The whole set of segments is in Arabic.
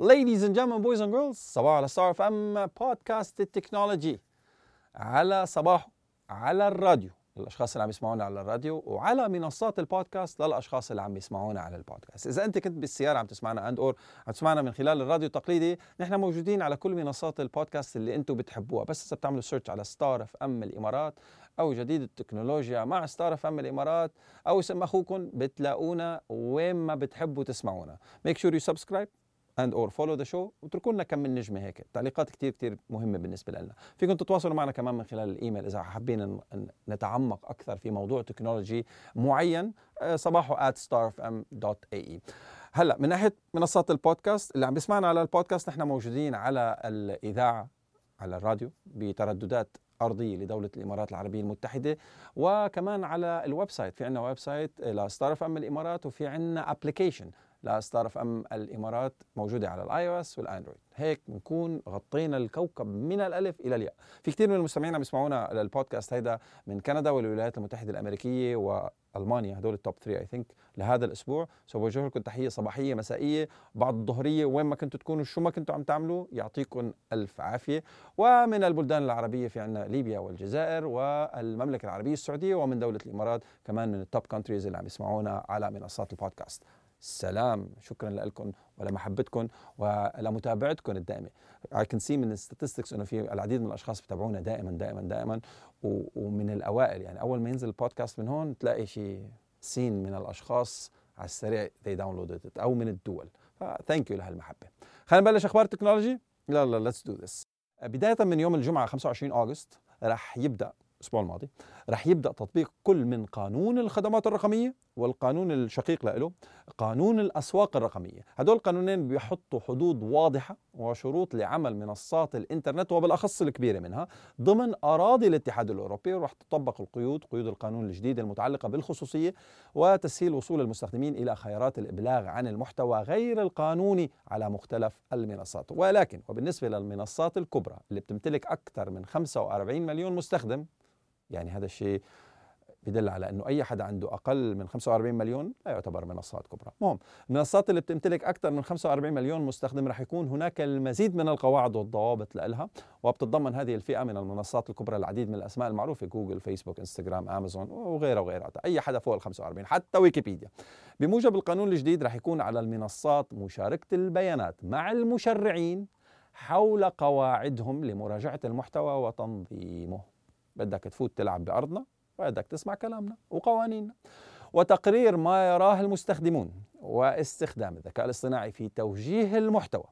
Ladies and gentlemen, boys and girls, صباح على ستار اف أم بودكاست ال technology. على صباح على الراديو. للاشخاص اللي عم يسمعونا على الراديو وعلى منصات البودكاست للأشخاص اللي عم يسمعونا على البودكاست. إذا أنت كنت بالسيارة عم تسمعنا and or عم تسمعنا من خلال الراديو التقليدي نحن موجودين على كل منصات البودكاست اللي أنتم بتحبوها. بس إذا بتعملوا search على ستار اف ام الإمارات أو جديد التكنولوجيا مع ستار اف ام الإمارات أو اسم أخوكم بتلاقونا وين ما بتحبوا تسمعونا. make sure you subscribe and or follow the show واتركوا لنا كم من نجمة هيك. تعليقات كتير كتير مهمة بالنسبة لنا. فيكم تتواصلوا معنا كمان من خلال الإيميل إذا حابين نتعمق أكثر في موضوع تكنولوجي معين آه، صباح at starfm.ae هلأ من ناحية منصات البودكاست اللي عم بيسمعنا على البودكاست نحن موجودين على الإذاعة على الراديو بترددات أرضية لدولة الإمارات العربية المتحدة وكمان على ال website. في عندنا website لستار اف ام الإمارات وفي عندنا application لستار اف أم الإمارات موجودة على ال iOS وال Android. هيك بنكون غطينا الكوكب من الألف إلى الياء. في كثير من المستمعين عم يسمعونا للبودكاست هيدا من كندا والولايات المتحدة الأمريكية والمانيا هدول ال top 3 I think لهذا الأسبوع. so بوجه لكم تحية صباحية مسائية. بعد الظهرية وين ما كنتوا تكونوا شو ما كنتوا عم تعملوا يعطيكم ألف عافية. ومن البلدان العربية في عندنا ليبيا والجزائر والمملكة العربية السعودية ومن دولة الإمارات كمان من ال top countries اللي عم يسمعونا على منصات البودكاست. سلام شكرا لكم ولمحبتكم ولمتابعتكم الدائمة. I can see من ال statistics إنه في العديد من الأشخاص بتابعونا دائما دائما دائما. ومن الأوائل يعني أول ما ينزل البودكاست من هون تلاقي شيء سين من الأشخاص على السريع they downloaded it أو من الدول. ف thank you لهالمحبة. خلينا نبلش أخبار ال technology. يلا let's do this بداية من يوم الجمعة 25 أغسطس رح يبدأ الأسبوع الماضي. رح يبدأ تطبيق كل من قانون الخدمات الرقمية والقانون الشقيق له قانون الأسواق الرقمية. هدول القانونين بيحطوا حدود واضحة وشروط لعمل منصات الإنترنت وبالأخص الكبيرة منها ضمن أراضي الاتحاد الأوروبي ورح تطبق القيود قيود القانون الجديد المتعلقة بالخصوصية وتسهيل وصول المستخدمين إلى خيارات الإبلاغ عن المحتوى غير القانوني على مختلف المنصات. ولكن وبالنسبة للمنصات الكبرى اللي بتمتلك أكثر من 45 مليون مستخدم يعني هذا الشيء بدل على إنه أي حدا عنده أقل من 45 مليون لا يعتبر منصات كبرى. المهم المنصات اللي بتمتلك أكثر من 45 مليون مستخدم رح يكون هناك المزيد من القواعد والضوابط لها وبتتضمن هذه الفئة من المنصات الكبرى العديد من الأسماء المعروفة جوجل فيسبوك إنستغرام أمازون وغيرها وغيرها. أي حدا فوق ال 45 حتى ويكيبيديا. بموجب القانون الجديد رح يكون على المنصات مشاركة البيانات مع المشرعين حول قواعدهم لمراجعة المحتوى وتنظيمه. بدك تفوت تلعب بأرضنا بدك تسمع كلامنا وقوانيننا. وتقرير ما يراه المستخدمون واستخدام الذكاء الاصطناعي في توجيه المحتوى.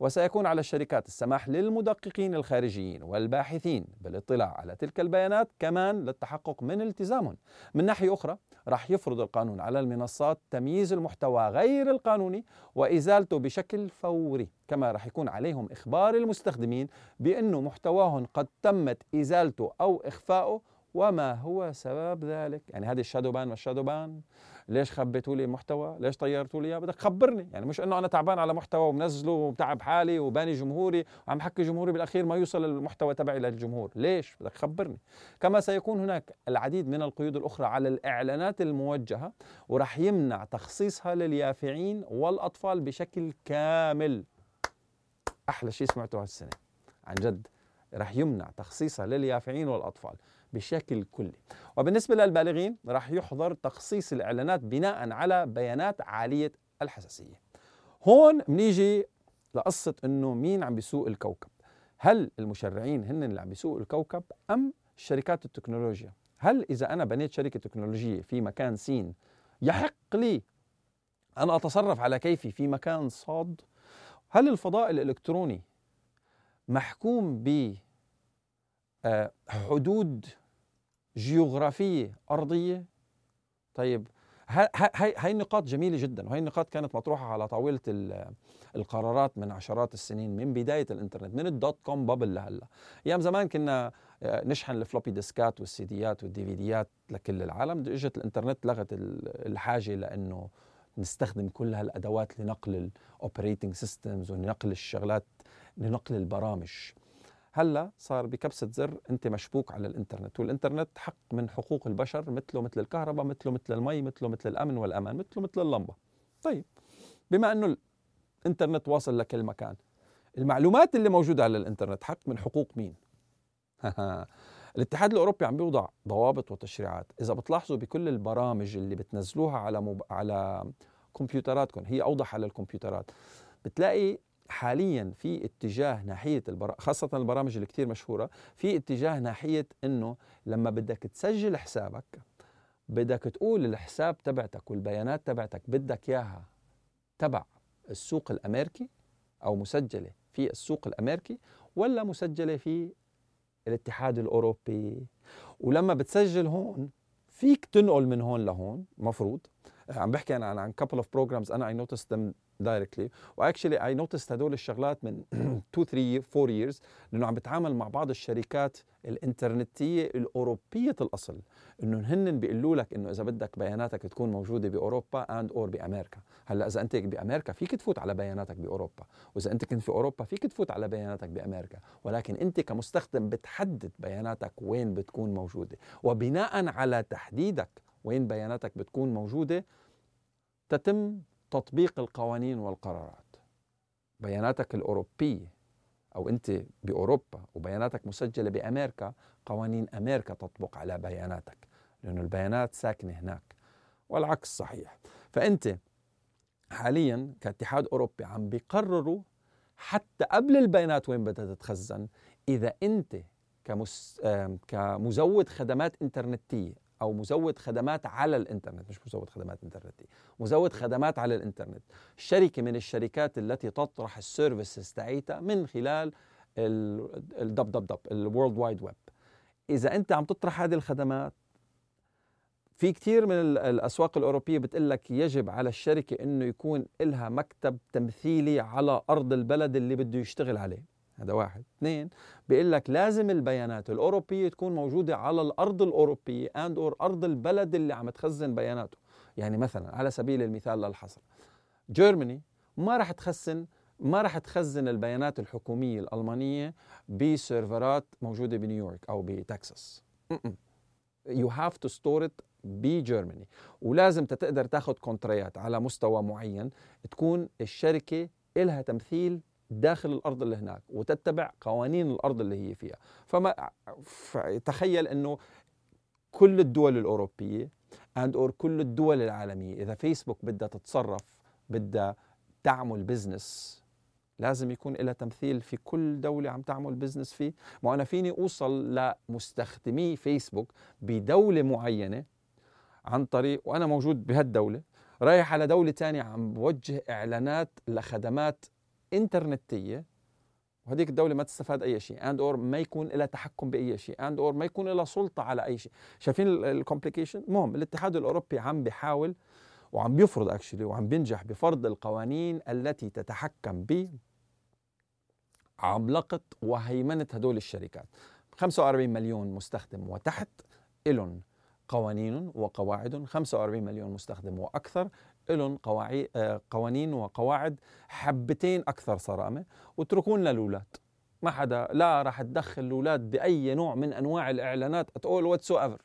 وسيكون على الشركات السماح للمدققين الخارجيين والباحثين بالاطلاع على تلك البيانات كمان للتحقق من التزامهم من ناحية أخرى راح يفرض القانون على المنصات تمييز المحتوى غير القانوني وإزالته بشكل فوري كما راح يكون عليهم إخبار المستخدمين بأنه محتواهم قد تمت إزالته أو إخفاؤه. وما هو سبب ذلك؟ يعني هذه الشادو بان والشادو بان. ليش خبيتوا لي محتوى؟ ليش طيرتوا لي بدك خبرني يعني مش إنه أنا تعبان على محتوى ومنزله وبتعب حالي وباني جمهوري وعم حكي جمهوري بالأخير ما يوصل المحتوى تبعي للجمهور. ليش؟ بدك خبرني كما سيكون هناك العديد من القيود الأخرى على الإعلانات الموجهة وراح يمنع تخصيصها لليافعين والأطفال بشكل كامل. أحلى شيء سمعته هالسنة. عن جد. رح يمنع تخصيصها لليافعين والأطفال بشكل كلي. وبالنسبة للبالغين راح يحظر تخصيص الإعلانات بناء على بيانات عالية الحساسية. هون بنيجي لقصة أنه مين عم بيسوق الكوكب. هل المشرعين هن اللي عم بيسوقوا الكوكب أم شركات التكنولوجيا؟ هل إذا أنا بنيت شركة تكنولوجية في مكان سين يحق لي أن أتصرف على كيفي في مكان صاد؟ هل الفضاء الإلكتروني محكوم ب حدود جيوغرافية أرضية. طيب هاي هاي النقاط جميلة جدا وهي النقاط كانت مطروحة على طاولة القرارات من عشرات السنين من بداية الإنترنت من ال dot com bubble لهلأ. أيام زمان كنا آه، نشحن ال floppy disk ات والسيديات والديفيديات لكل العالم. إجت الإنترنت لغت الحاجة لأنه نستخدم كل هالأدوات لنقل ال operating systems ونقل الشغلات لنقل البرامج. هلا صار بكبسة زر انت مشبوك على الانترنت والانترنت حق من حقوق البشر مثله مثل الكهرباء مثله مثل المي مثله مثل الأمن والأمان مثله مثل اللمبة. طيب بما إنه انترنت واصل لكل مكان المعلومات اللي موجودة على الانترنت حق من حقوق مين؟ الاتحاد الأوروبي عم بيوضع ضوابط وتشريعات. إذا بتلاحظوا بكل البرامج اللي بتنزلوها على مب... على كمبيوتراتكم هي أوضح على الكمبيوترات بتلاقي حاليا في اتجاه ناحية البر... خاصة البرامج اللي كثير مشهورة في اتجاه ناحية إنه لما بدك تسجل حسابك بدك تقول الحساب تبعتك والبيانات تبعتك بدك إياها تبع السوق الأمريكي أو مسجلة في السوق الأمريكي ولا مسجلة في الاتحاد الأوروبي. ولما بتسجل هون فيك تنقل من هون لهون مفروض. عم بحكي أنا عن couple of programs أنا I noticed them directly. و actually I noticed هدول الشغلات من 2 3 4 years لأنه عم بتعامل مع بعض الشركات الإنترنتية الأوروبية الأصل. إنه هن بيقولوا لك إنه إذا بدك بياناتك تكون موجودة بأوروبا and or بأمريكا. هلأ إذا أنت بأمريكا فيك تفوت على بياناتك بأوروبا. وإذا أنت كنت في أوروبا فيك تفوت على بياناتك بأمريكا. ولكن أنت كمستخدم بتحدد بياناتك وين بتكون موجودة. وبناء على تحديدك وين بياناتك بتكون موجودة تتم تطبيق القوانين والقرارات. بياناتك الأوروبية أو أنت بأوروبا وبياناتك مسجلة بأمريكا قوانين أمريكا تطبق على بياناتك لأن البيانات ساكنة هناك والعكس صحيح. فأنت حاليا كاتحاد أوروبي عم بيقرروا حتى قبل البيانات وين بدها تتخزن إذا أنت كمس... كمزود خدمات إنترنتية أو مزود خدمات على الإنترنت مش مزود خدمات انترنتي مزود خدمات على الإنترنت. شركة من الشركات التي تطرح ال services تاعيتها من خلال ال دب دب دب ال World Wide Web إذا أنت عم تطرح هذه الخدمات في كثير من الأسواق الأوروبية بتقول لك يجب على الشركة إنه يكون لها مكتب تمثيلي على أرض البلد اللي بده يشتغل عليه. هذا واحد. اثنين بيقول لك لازم البيانات الأوروبية تكون موجودة على الأرض الأوروبية and or أرض البلد اللي عم تخزن بياناته. يعني مثلا على سبيل المثال للحصر. Germany ما راح تخزن ما راح تخزن البيانات الحكومية الألمانية بسيرفرات موجودة بنيويورك أو بتكساس. you have to store it ب Germany. ولازم تقدر تاخذ كونتراتات على مستوى معين تكون الشركة إلها تمثيل داخل الأرض اللي هناك وتتبع قوانين الأرض اللي هي فيها. فما تخيل إنه كل الدول الأوروبية and or كل الدول العالمية إذا فيسبوك بدها تتصرف بدها تعمل business لازم يكون لها تمثيل في كل دولة عم تعمل business فيه. ما أنا فيني أوصل لمستخدمي فيسبوك بدولة معينة عن طريق وأنا موجود بهالدولة رايح على دولة تانية عم بوجه إعلانات لخدمات إنترنتية وهذيك الدولة ما تستفاد أي شيء and or ما يكون لها تحكم بأي شيء and or ما يكون لها سلطة على أي شيء. شايفين ال complication المهم الاتحاد الأوروبي عم بيحاول وعم بيفرض actually وعم بينجح بفرض القوانين التي تتحكم ب عملقة وهيمنة هدول الشركات. 45 مليون مستخدم وتحت إلهم قوانين وقواعد 45 مليون مستخدم وأكثر. لهم آه، قوانين وقواعد حبتين أكثر صرامة. واتركوا لنا الاولاد ما حدا لا راح تدخل الاولاد بأي نوع من أنواع الإعلانات at all whatsoever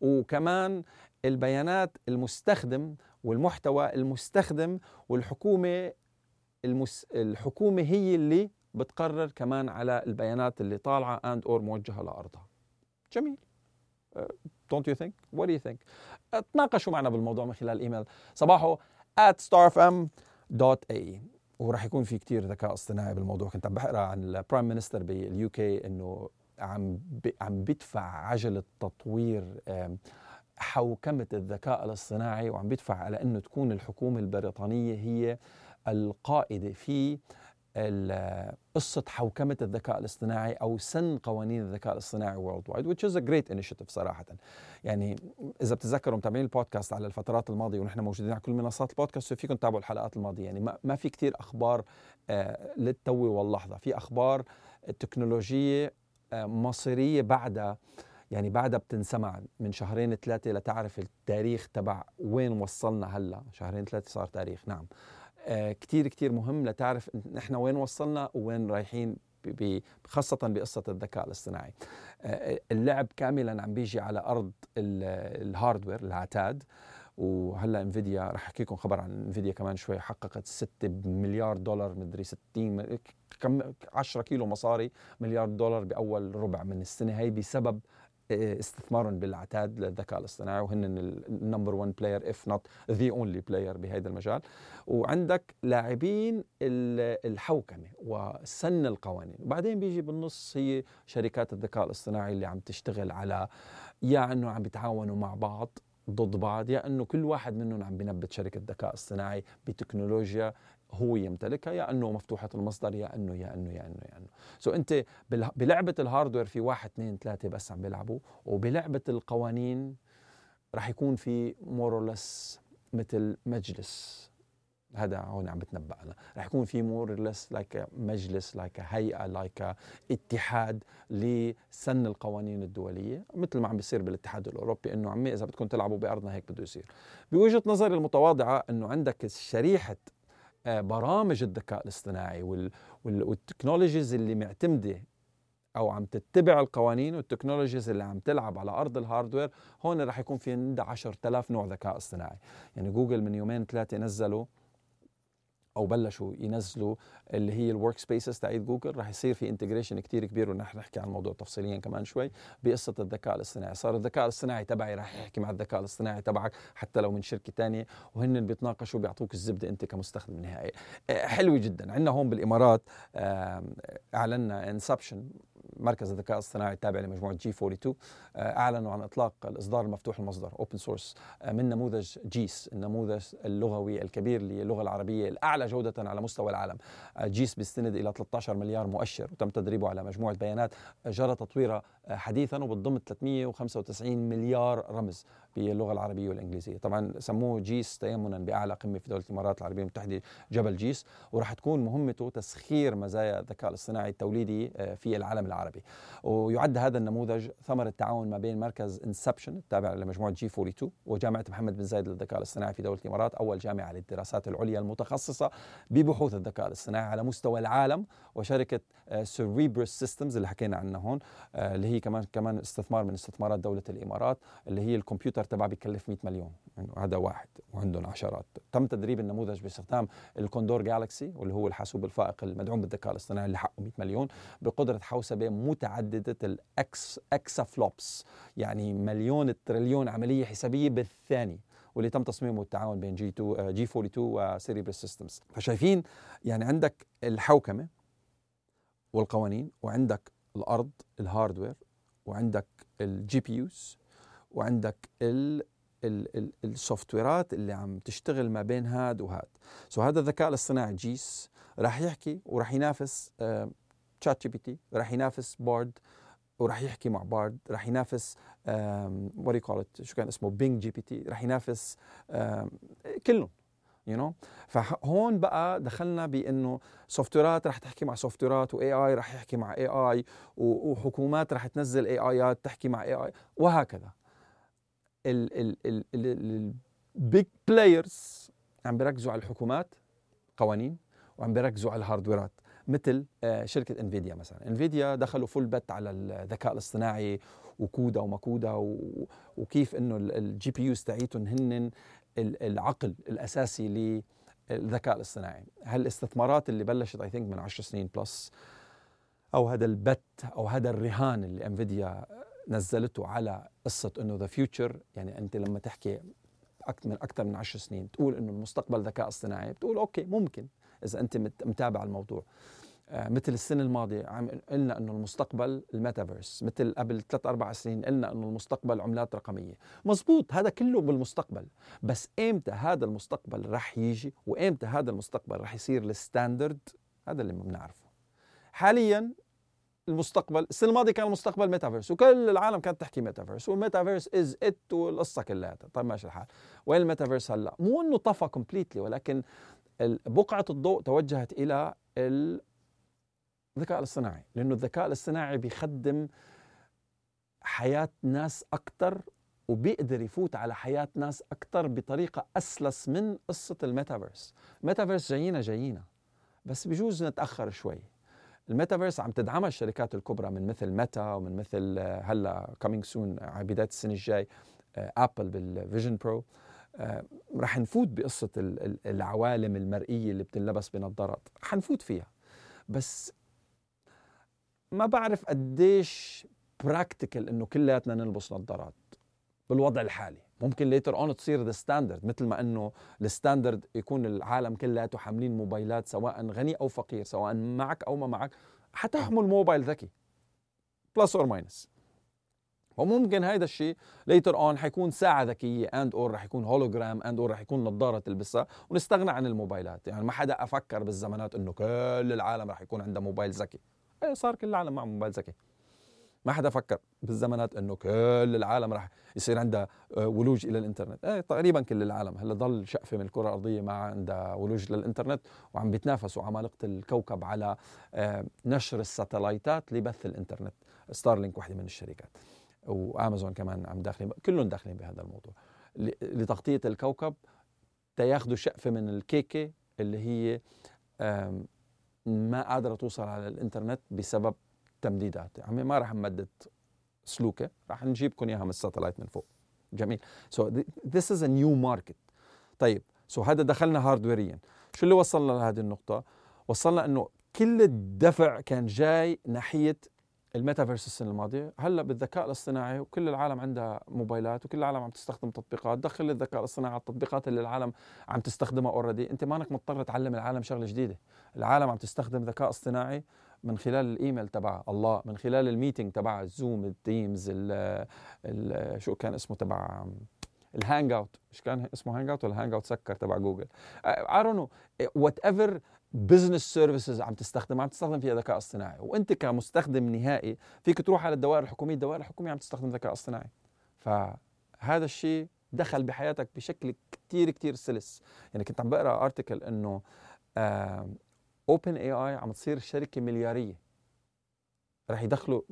وكمان البيانات المستخدم والمحتوى المستخدم والحكومة المس... الحكومة هي اللي بتقرر كمان على البيانات اللي طالعة and or موجهة لأرضها. جميل. don't you think what do you think تناقشوا معنا بالموضوع من خلال الايميل صباحو at starfm.ae وراح يكون في كتير ذكاء اصطناعي بالموضوع. كنت عم بقرا عن ال prime minister بال UK إنه عم عم بيدفع عجلة تطوير حوكمة الذكاء الاصطناعي وعم بيدفع على إنه تكون الحكومة البريطانية هي القائدة في قصة حوكمة الذكاء الاصطناعي أو سن قوانين الذكاء الاصطناعي world wide which is a great initiative صراحة. يعني إذا بتتذكروا متابعين البودكاست على الفترات الماضية ونحن موجودين على كل منصات البودكاست فيكم تتابعوا الحلقات الماضية. يعني ما, في كتير أخبار آه للتو واللحظة. في أخبار تكنولوجية آه مصيرية بعدها. يعني بعدها بتنسمع من شهرين ثلاثة لتعرف التاريخ تبع وين وصلنا هلا. شهرين ثلاثة صار تاريخ نعم. كتير كتير مهم لتعرف نحن وين وصلنا وين رايحين خاصة بقصة الذكاء الاصطناعي. آه، اللعب كاملا عم بيجي على أرض الهاردوير العتاد. وهلأ انفيديا رح أحكي لكم خبر عن انفيديا كمان شوي حققت 6 مليار دولار مدري 60 كم 10 كيلو مصاري مليار دولار بأول ربع من السنة. هي بسبب استثمارهم بالعتاد للذكاء الاصطناعي وهن ال number 1 player if not the only player بهذا المجال. وعندك لاعبين الحوكمة وسن القوانين. وبعدين بيجي بالنص هي شركات الذكاء الاصطناعي اللي عم تشتغل على يا انه عم بيتعاونوا مع بعض ضد بعض يا انه كل واحد منهم عم بينبت شركة ذكاء اصطناعي بتكنولوجيا هو يمتلكها يا إنه مفتوحة المصدر يا إنه يا إنه يا إنه يا إنه. so أنت بلعبة ال hardware في واحد اثنين ثلاثة بس عم بيلعبوا وبلعبة القوانين رح يكون في more or less مثل مجلس. هذا هون عم بتنبأ أنا. رح يكون في more or less like مجلس like هيئة like اتحاد لسن القوانين الدولية. مثل ما عم بيصير بالاتحاد الأوروبي إنه عمي إذا بدكم تلعبوا بأرضنا هيك بده يصير. بوجهة نظري المتواضعة إنه عندك شريحة آه، برامج الذكاء الاصطناعي وال technologies اللي معتمدة أو عم تتبع القوانين وال technologies اللي عم تلعب على أرض ال hardware هون رح يكون في عندها 10000 نوع ذكاء اصطناعي. يعني جوجل من يومين ثلاثة نزلوا أو بلشوا ينزلوا اللي هي ال workspaces تاعت جوجل رح يصير في integration كتير كبير ونحن نحكي عن الموضوع تفصيليا كمان شوي بقصة الذكاء الاصطناعي. صار الذكاء الاصطناعي تبعي رح يحكي مع الذكاء الاصطناعي تبعك حتى لو من شركة تانية وهن بيتناقشوا بيعطوك الزبدة أنت كمستخدم نهائي. آه، حلوة جدا. عندنا هون بالإمارات أعلن Inception مركز الذكاء الصناعي التابع لمجموعة G42 آه، أعلنوا عن إطلاق الإصدار المفتوح المصدر open source آه، من نموذج جيس النموذج اللغوي الكبير للغة العربية الأعلى جودة على مستوى العالم. آه، جيس بيستند إلى 13 مليار مؤشر وتم تدريبه على مجموعة بيانات جرى تطويرها حديثا وبتضم 395 مليار رمز. باللغة العربية والإنجليزية. طبعا سموه جيس تيمنا بأعلى قمة في دولة الإمارات العربية المتحده جبل جيس وراح تكون مهمته تسخير مزايا الذكاء الاصطناعي التوليدي في العالم العربي. ويعد هذا النموذج ثمرة تعاون ما بين مركز Inception التابع لمجموعة جي 42 وجامعة محمد بن زايد للذكاء الاصطناعي في دولة الإمارات أول جامعة للدراسات العليا المتخصصة ببحوث الذكاء الاصطناعي على مستوى العالم وشركة Cerebras Systems اللي حكينا عنها هون آه، اللي هي كمان كمان استثمار من استثمارات دولة الإمارات اللي هي الكمبيوتر تبع بكلف 100 مليون. يعني هذا واحد وعندهم عشرات. تم تدريب النموذج باستخدام ال Condor Galaxy واللي هو الحاسوب الفائق المدعوم بالذكاء الاصطناعي اللي حقه 100 مليون بقدرة حوسبة متعددة ال exa exaflops يعني مليون تريليون عملية حسابية بالثانية واللي تم تصميمه والتعاون بين جي 2 جي 42 و Cerebras Systems فشايفين يعني عندك الحوكمة والقوانين وعندك الأرض ال hardware وعندك ال GPUs وعندك ال ال software ات اللي عم تشتغل ما بين هاد وهاد. so so هذا الذكاء الاصطناعي جيس راح يحكي وراح ينافس ChatGPT راح ينافس Bard وراح يحكي مع Bard راح ينافس what you شو كان اسمه؟ Bing GPT راح ينافس كلهم you you know? فهون بقى دخلنا بإنه software ات رح تحكي مع software ات و AI رح يحكي مع AI وحكومات رح تنزل AI ات تحكي مع AI وهكذا. ال big players عم بيركزوا على الحكومات قوانين وعم بيركزوا على ال hardware ات مثل آه، شركة انفيديا مثلا. انفيديا دخلوا full bet على الذكاء الاصطناعي و CUDA وما CUDA وكيف إنه ال GPUs تاعيتهم هن العقل الأساسي للذكاء الاصطناعي. هالاستثمارات اللي بلشت I think من 10 سنين plus أو هذا ال bet أو هذا الرهان اللي انفيديا نزلته على قصة إنه the future يعني أنت لما تحكي من أكثر من 10 سنين تقول إنه المستقبل ذكاء اصطناعي بتقول okay ممكن إذا أنت متابع الموضوع. آه، مثل السنة الماضية عم قلنا إنه المستقبل الميتافيرس مثل قبل ثلاث أربع سنين قلنا إنه المستقبل عملات رقمية. مزبوط هذا كله بالمستقبل. بس إمتى هذا المستقبل رح يجي وإمتى هذا المستقبل رح يصير ال standard؟ هذا اللي ما بنعرفه. حاليا المستقبل السنة الماضية كان المستقبل ميتافيرس وكل العالم كانت تحكي ميتافيرس وال metaverse is it والقصة كلياتها طيب ماشي الحال. وين الميتافيرس هلا؟ مو إنه طفى completely ولكن بقعة الضوء توجهت إلى الذكاء الاصطناعي لأنه الذكاء الاصطناعي بيخدم حياة ناس أكثر وبيقدر يفوت على حياة ناس أكثر بطريقة أسلس من قصة الميتافيرس. الميتافيرس جايينا جايينا بس بجوز نتأخر شوي. الميتافيرس عم تدعمها الشركات الكبرى من مثل ميتا ومن مثل هلا coming soon على بداية السنة الجاي Apple بال Vision Pro آه، رح نفوت بقصة العوالم المرئية اللي بتنلبس بنظارات حنفوت فيها. بس ما بعرف قديش practical إنه كلياتنا نلبس نظارات بالوضع الحالي. ممكن later on تصير the standard مثل ما إنه ال standard يكون العالم كلياته حاملين موبايلات سواء غني أو فقير سواء معك أو ما معك حتحمل موبايل ذكي. plus or minus وممكن هيدا الشيء later on حيكون ساعة ذكية and/or رح يكون hologram and/or رح يكون نظارة تلبسها ونستغنى عن الموبايلات. يعني ما حدا أفكر بالزمانات إنه كل العالم رح يكون عنده موبايل ذكي. إيه صار كل العالم معه موبايل ذكي. ما حدا فكر بالزمانات إنه كل العالم راح يصير عندها آه، ولوج إلى الإنترنت. إيه تقريبا كل العالم. هلأ ضل شقفة من الكرة الأرضية ما عندها ولوج للإنترنت وعم بيتنافسوا عمالقه الكوكب على آه، نشر الساتلايتات لبث الإنترنت. ستارلينك وحدة من الشركات. وأمازون كمان عم داخلين كلهم داخلين بهذا الموضوع. لتغطية الكوكب تياخذوا شقفة من الكيكة اللي هي ما قادرة توصل على الإنترنت بسبب تمديدات عمي ما راح نمدد سلوكة راح نجيبكم إياها من ال satellite من فوق. جميل. so this is a new market طيب so so هذا دخلنا hardware يا شو اللي وصلنا لهذه النقطة؟ وصلنا إنه كل الدفع كان جاي ناحية الميتافيرس السنة الماضية. هلأ بالذكاء الاصطناعي وكل العالم عندها موبايلات وكل العالم عم تستخدم تطبيقات. دخل الذكاء الاصطناعي على التطبيقات اللي العالم عم تستخدمها already أنت مانك مضطر تعلم العالم شغلة جديدة. العالم عم تستخدم ذكاء اصطناعي من خلال الإيميل تبع الله من خلال ال meeting تبع ال Zoom ال Teams ال ال شو كان اسمه تبع ال Hangout مش كان اسمه Hangout ولا Hangout سكر تبع Google I don't know whatever business services عم تستخدم عم تستخدم فيها ذكاء اصطناعي. وأنت كمستخدم نهائي فيك تروح على الدوائر الحكومية الدوائر الحكومية عم تستخدم ذكاء اصطناعي. فهذا الشيء دخل بحياتك بشكل كتير كتير سلس. يعني كنت عم بقرأ article إنه OpenAI عم تصير شركة مليارية. رح يدخلوا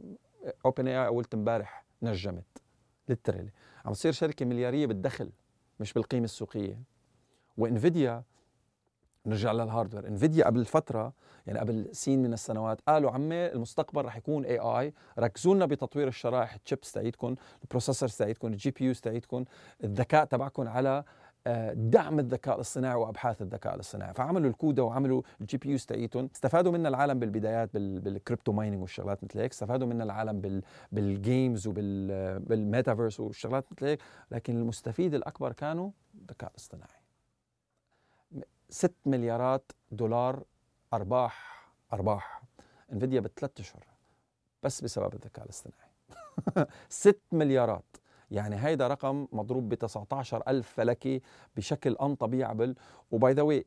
OpenAI قلت امبارح نجمت literally عم تصير شركة مليارية بالدخل مش بالقيمة السوقية. وانفيديا نرجع لل hardware انفيديا قبل فترة يعني قبل سين من السنوات قالوا عمي المستقبل رح يكون AI ركزوا لنا بتطوير الشرائح الشيبس تاعيتكم ال processors تاعيتكم ال GPUs تاعيتكم الذكاء تبعكم على دعم الذكاء الاصطناعي وأبحاث الذكاء الاصطناعي. فعملوا ال CUDA وعملوا ال GPUs تاعيتهم استفادوا منها العالم بالبدايات بال crypto mining والشغلات مثل هيك. استفادوا منها العالم بال games وبال metaverse والشغلات مثل هيك. لكن المستفيد الأكبر كانوا الذكاء الاصطناعي. 6 مليارات دولار أرباح أرباح. إنفيديا بثلاث أشهر بس بسبب الذكاء الاصطناعي. 6 مليارات. يعني هيدا رقم مضروب ب 19 ألف فلكي بشكل انطبيعبل و by the way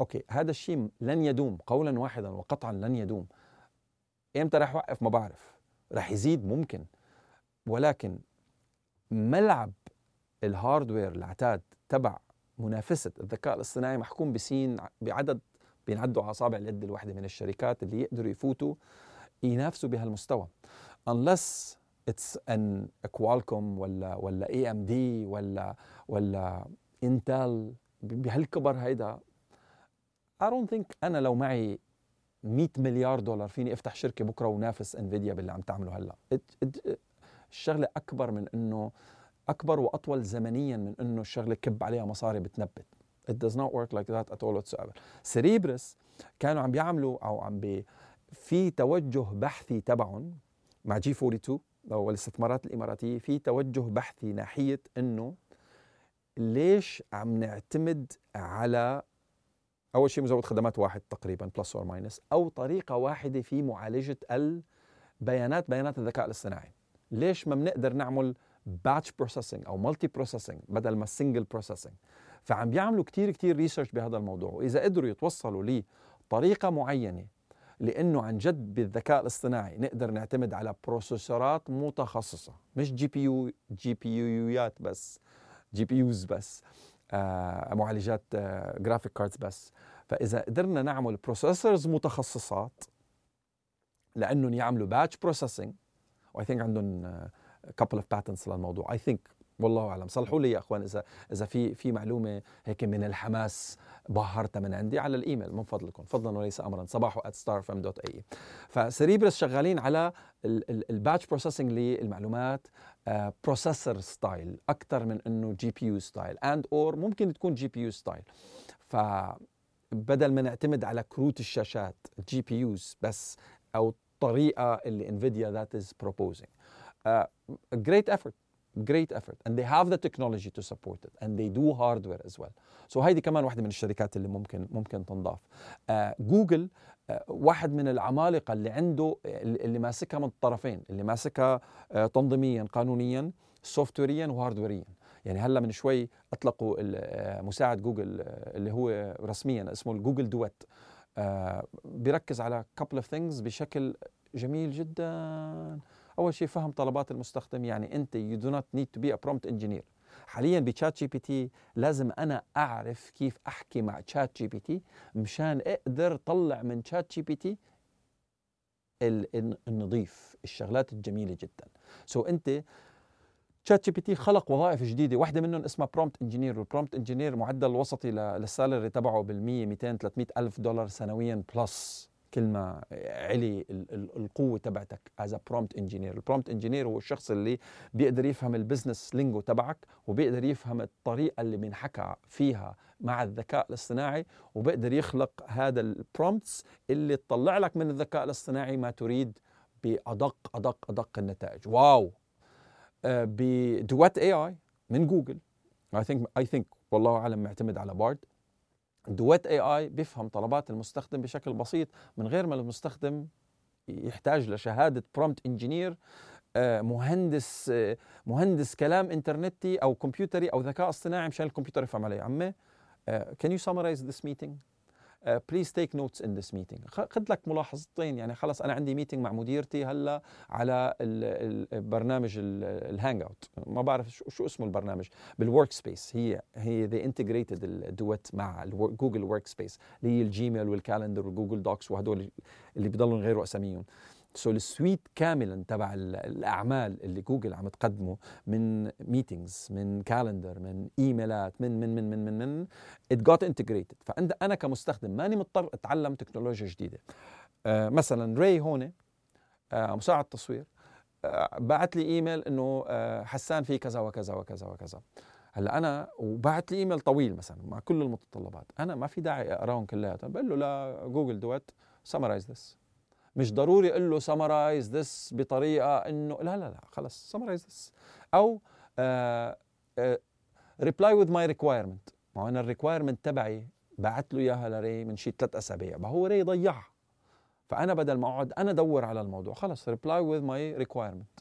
okay هذا الشيء لن يدوم قولا واحدا وقطعا لن يدوم. إمتى رح يوقف؟ ما بعرف. رح يزيد ممكن. ولكن ملعب ال hardware العتاد تبع منافسة الذكاء الاصطناعي محكوم بسين بعدد بينعدوا على أصابع اليد الواحدة من الشركات اللي يقدروا يفوتوا ينافسوا بهالمستوى. unless it's إن كوالكوم ولا ولا اي ام دي ولا ولا انتل بهالكبر هيدا I don't think أنا لو معي 100 مليار دولار فيني أفتح شركة بكرة ونافس انفيديا باللي عم تعمله هلأ. الشغلة أكبر من إنه أكبر وأطول زمنيا من إنه الشغلة كب عليها مصاري بتنبت. It does not work like that at all whatsoever. سيريبراس كانوا عم بيعملوا أو عم بي في توجه بحثي تبعهم مع جي 42 أو الاستثمارات الإماراتية في توجه بحثي ناحية إنه ليش عم نعتمد على أول شيء مزود خدمات واحد تقريبا plus or minus أو طريقة واحدة في معالجة البيانات بيانات الذكاء الاصطناعي. ليش ما بنقدر نعمل batch processing أو multi processing بدل ما single processing فعم بيعملوا كثير كثير research بهذا الموضوع وإذا قدروا يتوصلوا لطريقة معينة لأنه عن جد بالذكاء الاصطناعي نقدر نعتمد على processorات متخصصة مش جي بي يو جي بي يويات بس GPUs بس آه معالجات آه graphic cards بس. فإذا قدرنا نعمل processors متخصصات لأنهم يعملوا batch processing و I think عندهم couple of patents للموضوع. I think والله أعلم. صلحوا لي يا أخوان إذا إذا في في معلومة هيك من الحماس بهرتها من عندي على الإيميل من فضلكم. فضلا وليس امرا. صباحو @starfm.ae فسيريبراس شغالين على ال batch processing للمعلومات processor style أكثر من إنه GPU style and or ممكن تكون GPU style ف بدل ما نعتمد على كروت الشاشات GPUs بس أو الطريقة اللي انفيديا that is proposing great effort. Great effort. And they have the technology to support it. And they do hardware as well. So هيدي كمان واحدة من الشركات اللي ممكن ممكن تنضاف. جوجل uh, واحد من العمالقة اللي عنده اللي ماسكها من الطرفين اللي ماسكها uh, تنظيميا قانونيا softwareيا و hardwareيا يعني هلأ من شوي أطلقوا مساعد جوجل اللي هو رسميا اسمه الجوجل دويت. بيركز على couple of things بشكل جميل جدا. أول شيء فهم طلبات المستخدم يعني أنت you do not need to be a prompt engineer حاليا بتشات جي بي تي لازم أنا أعرف كيف أحكي مع تشات جي بي تي مشان أقدر طلع من تشات جي بي تي النظيف الشغلات الجميلة جدا. so so أنت تشات جي بي تي خلق وظائف جديدة واحدة منهم اسمها prompt engineer وال prompt engineer معدل الوسطي لل salary تبعه بال 100 200 300 ألف دولار سنويا plus كل ما علي القوة تبعتك as prompt engineer ال prompt engineer هو الشخص اللي بيقدر يفهم ال business lingo تبعك وبيقدر يفهم الطريقة اللي بينحكى فيها مع الذكاء الاصطناعي وبيقدر يخلق هذا ال prompts اللي تطلع لك من الذكاء الاصطناعي ما تريد بأدق أدق أدق النتائج. Wow! آه، ب Duet AI من جوجل. I think I think والله أعلم معتمد على بارد Duet AI بيفهم طلبات المستخدم بشكل بسيط من غير ما المستخدم يحتاج لشهادة prompt engineer آه، مهندس آه، مهندس كلام انترنتي أو كمبيوتري أو ذكاء اصطناعي مشان الكمبيوتر يفهم عليه. عمي can you summarize this meeting please take notes in this meeting خذ لك ملاحظتين. يعني خلص أنا عندي meeting مع مديرتي هلا على البرنامج ال Hangout ما بعرف شو, اسمه البرنامج. بال Workspace هي هي the integrated ال Duet مع Google Workspace اللي هي ال Gmail وال Calendar وال Google Docs وهدول اللي بضلوا يغيروا اساميهم so ال suite كاملا تبع الأعمال اللي جوجل عم تقدمه من meetings من calendar من ايميلات من من من من من من it got integrated فانت أنا كمستخدم ماني مضطر أتعلم تكنولوجيا جديدة. آه مثلا ري هون آه مساعد تصوير آه بعت لي ايميل إنه آه حسان في كذا وكذا وكذا وكذا. هلأ أنا وبعت لي ايميل طويل مثلا مع كل المتطلبات. أنا ما في داعي اقراهم كلياتهم. بقول له لا Google Duet summarize this مش ضروري أقول له summarize this بطريقة انه لا لا لا خلص summarize this أو reply with my requirement ما هو أنا ال requirement تبعي بعت له إياها لري من شي ثلاث أسابيع. ما هو ري ضيعها. فأنا بدل ما أقعد أنا ادور على الموضوع. خلص reply with my requirement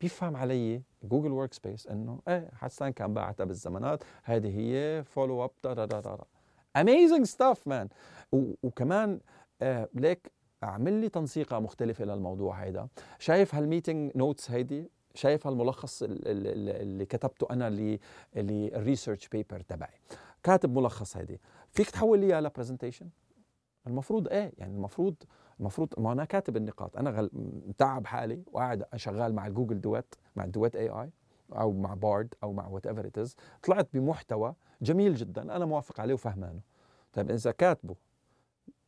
بيفهم علي Google Workspace إنه إيه حسان كان باعتها بالزمانات. هذه هي follow up amazing stuff man وكمان آه ليك أعمل لي تنسيقه مختلفه للموضوع هيدا. شايف هال meeting notes هيدي؟ شايف هالملخص اللي كتبته أنا لل research paper تبعي. كاتب ملخص هيدي. فيك تحول لي اياها ل presentation المفروض إيه؟ يعني المفروض المفروض ما أنا كاتب النقاط. أنا غل... متعب حالي وقاعد شغال مع ال Google Duet مع ال Duet AI أو مع Bard أو مع whatever طلعت بمحتوى جميل جدا. أنا موافق عليه وفهمانه. طيب إذا كاتبه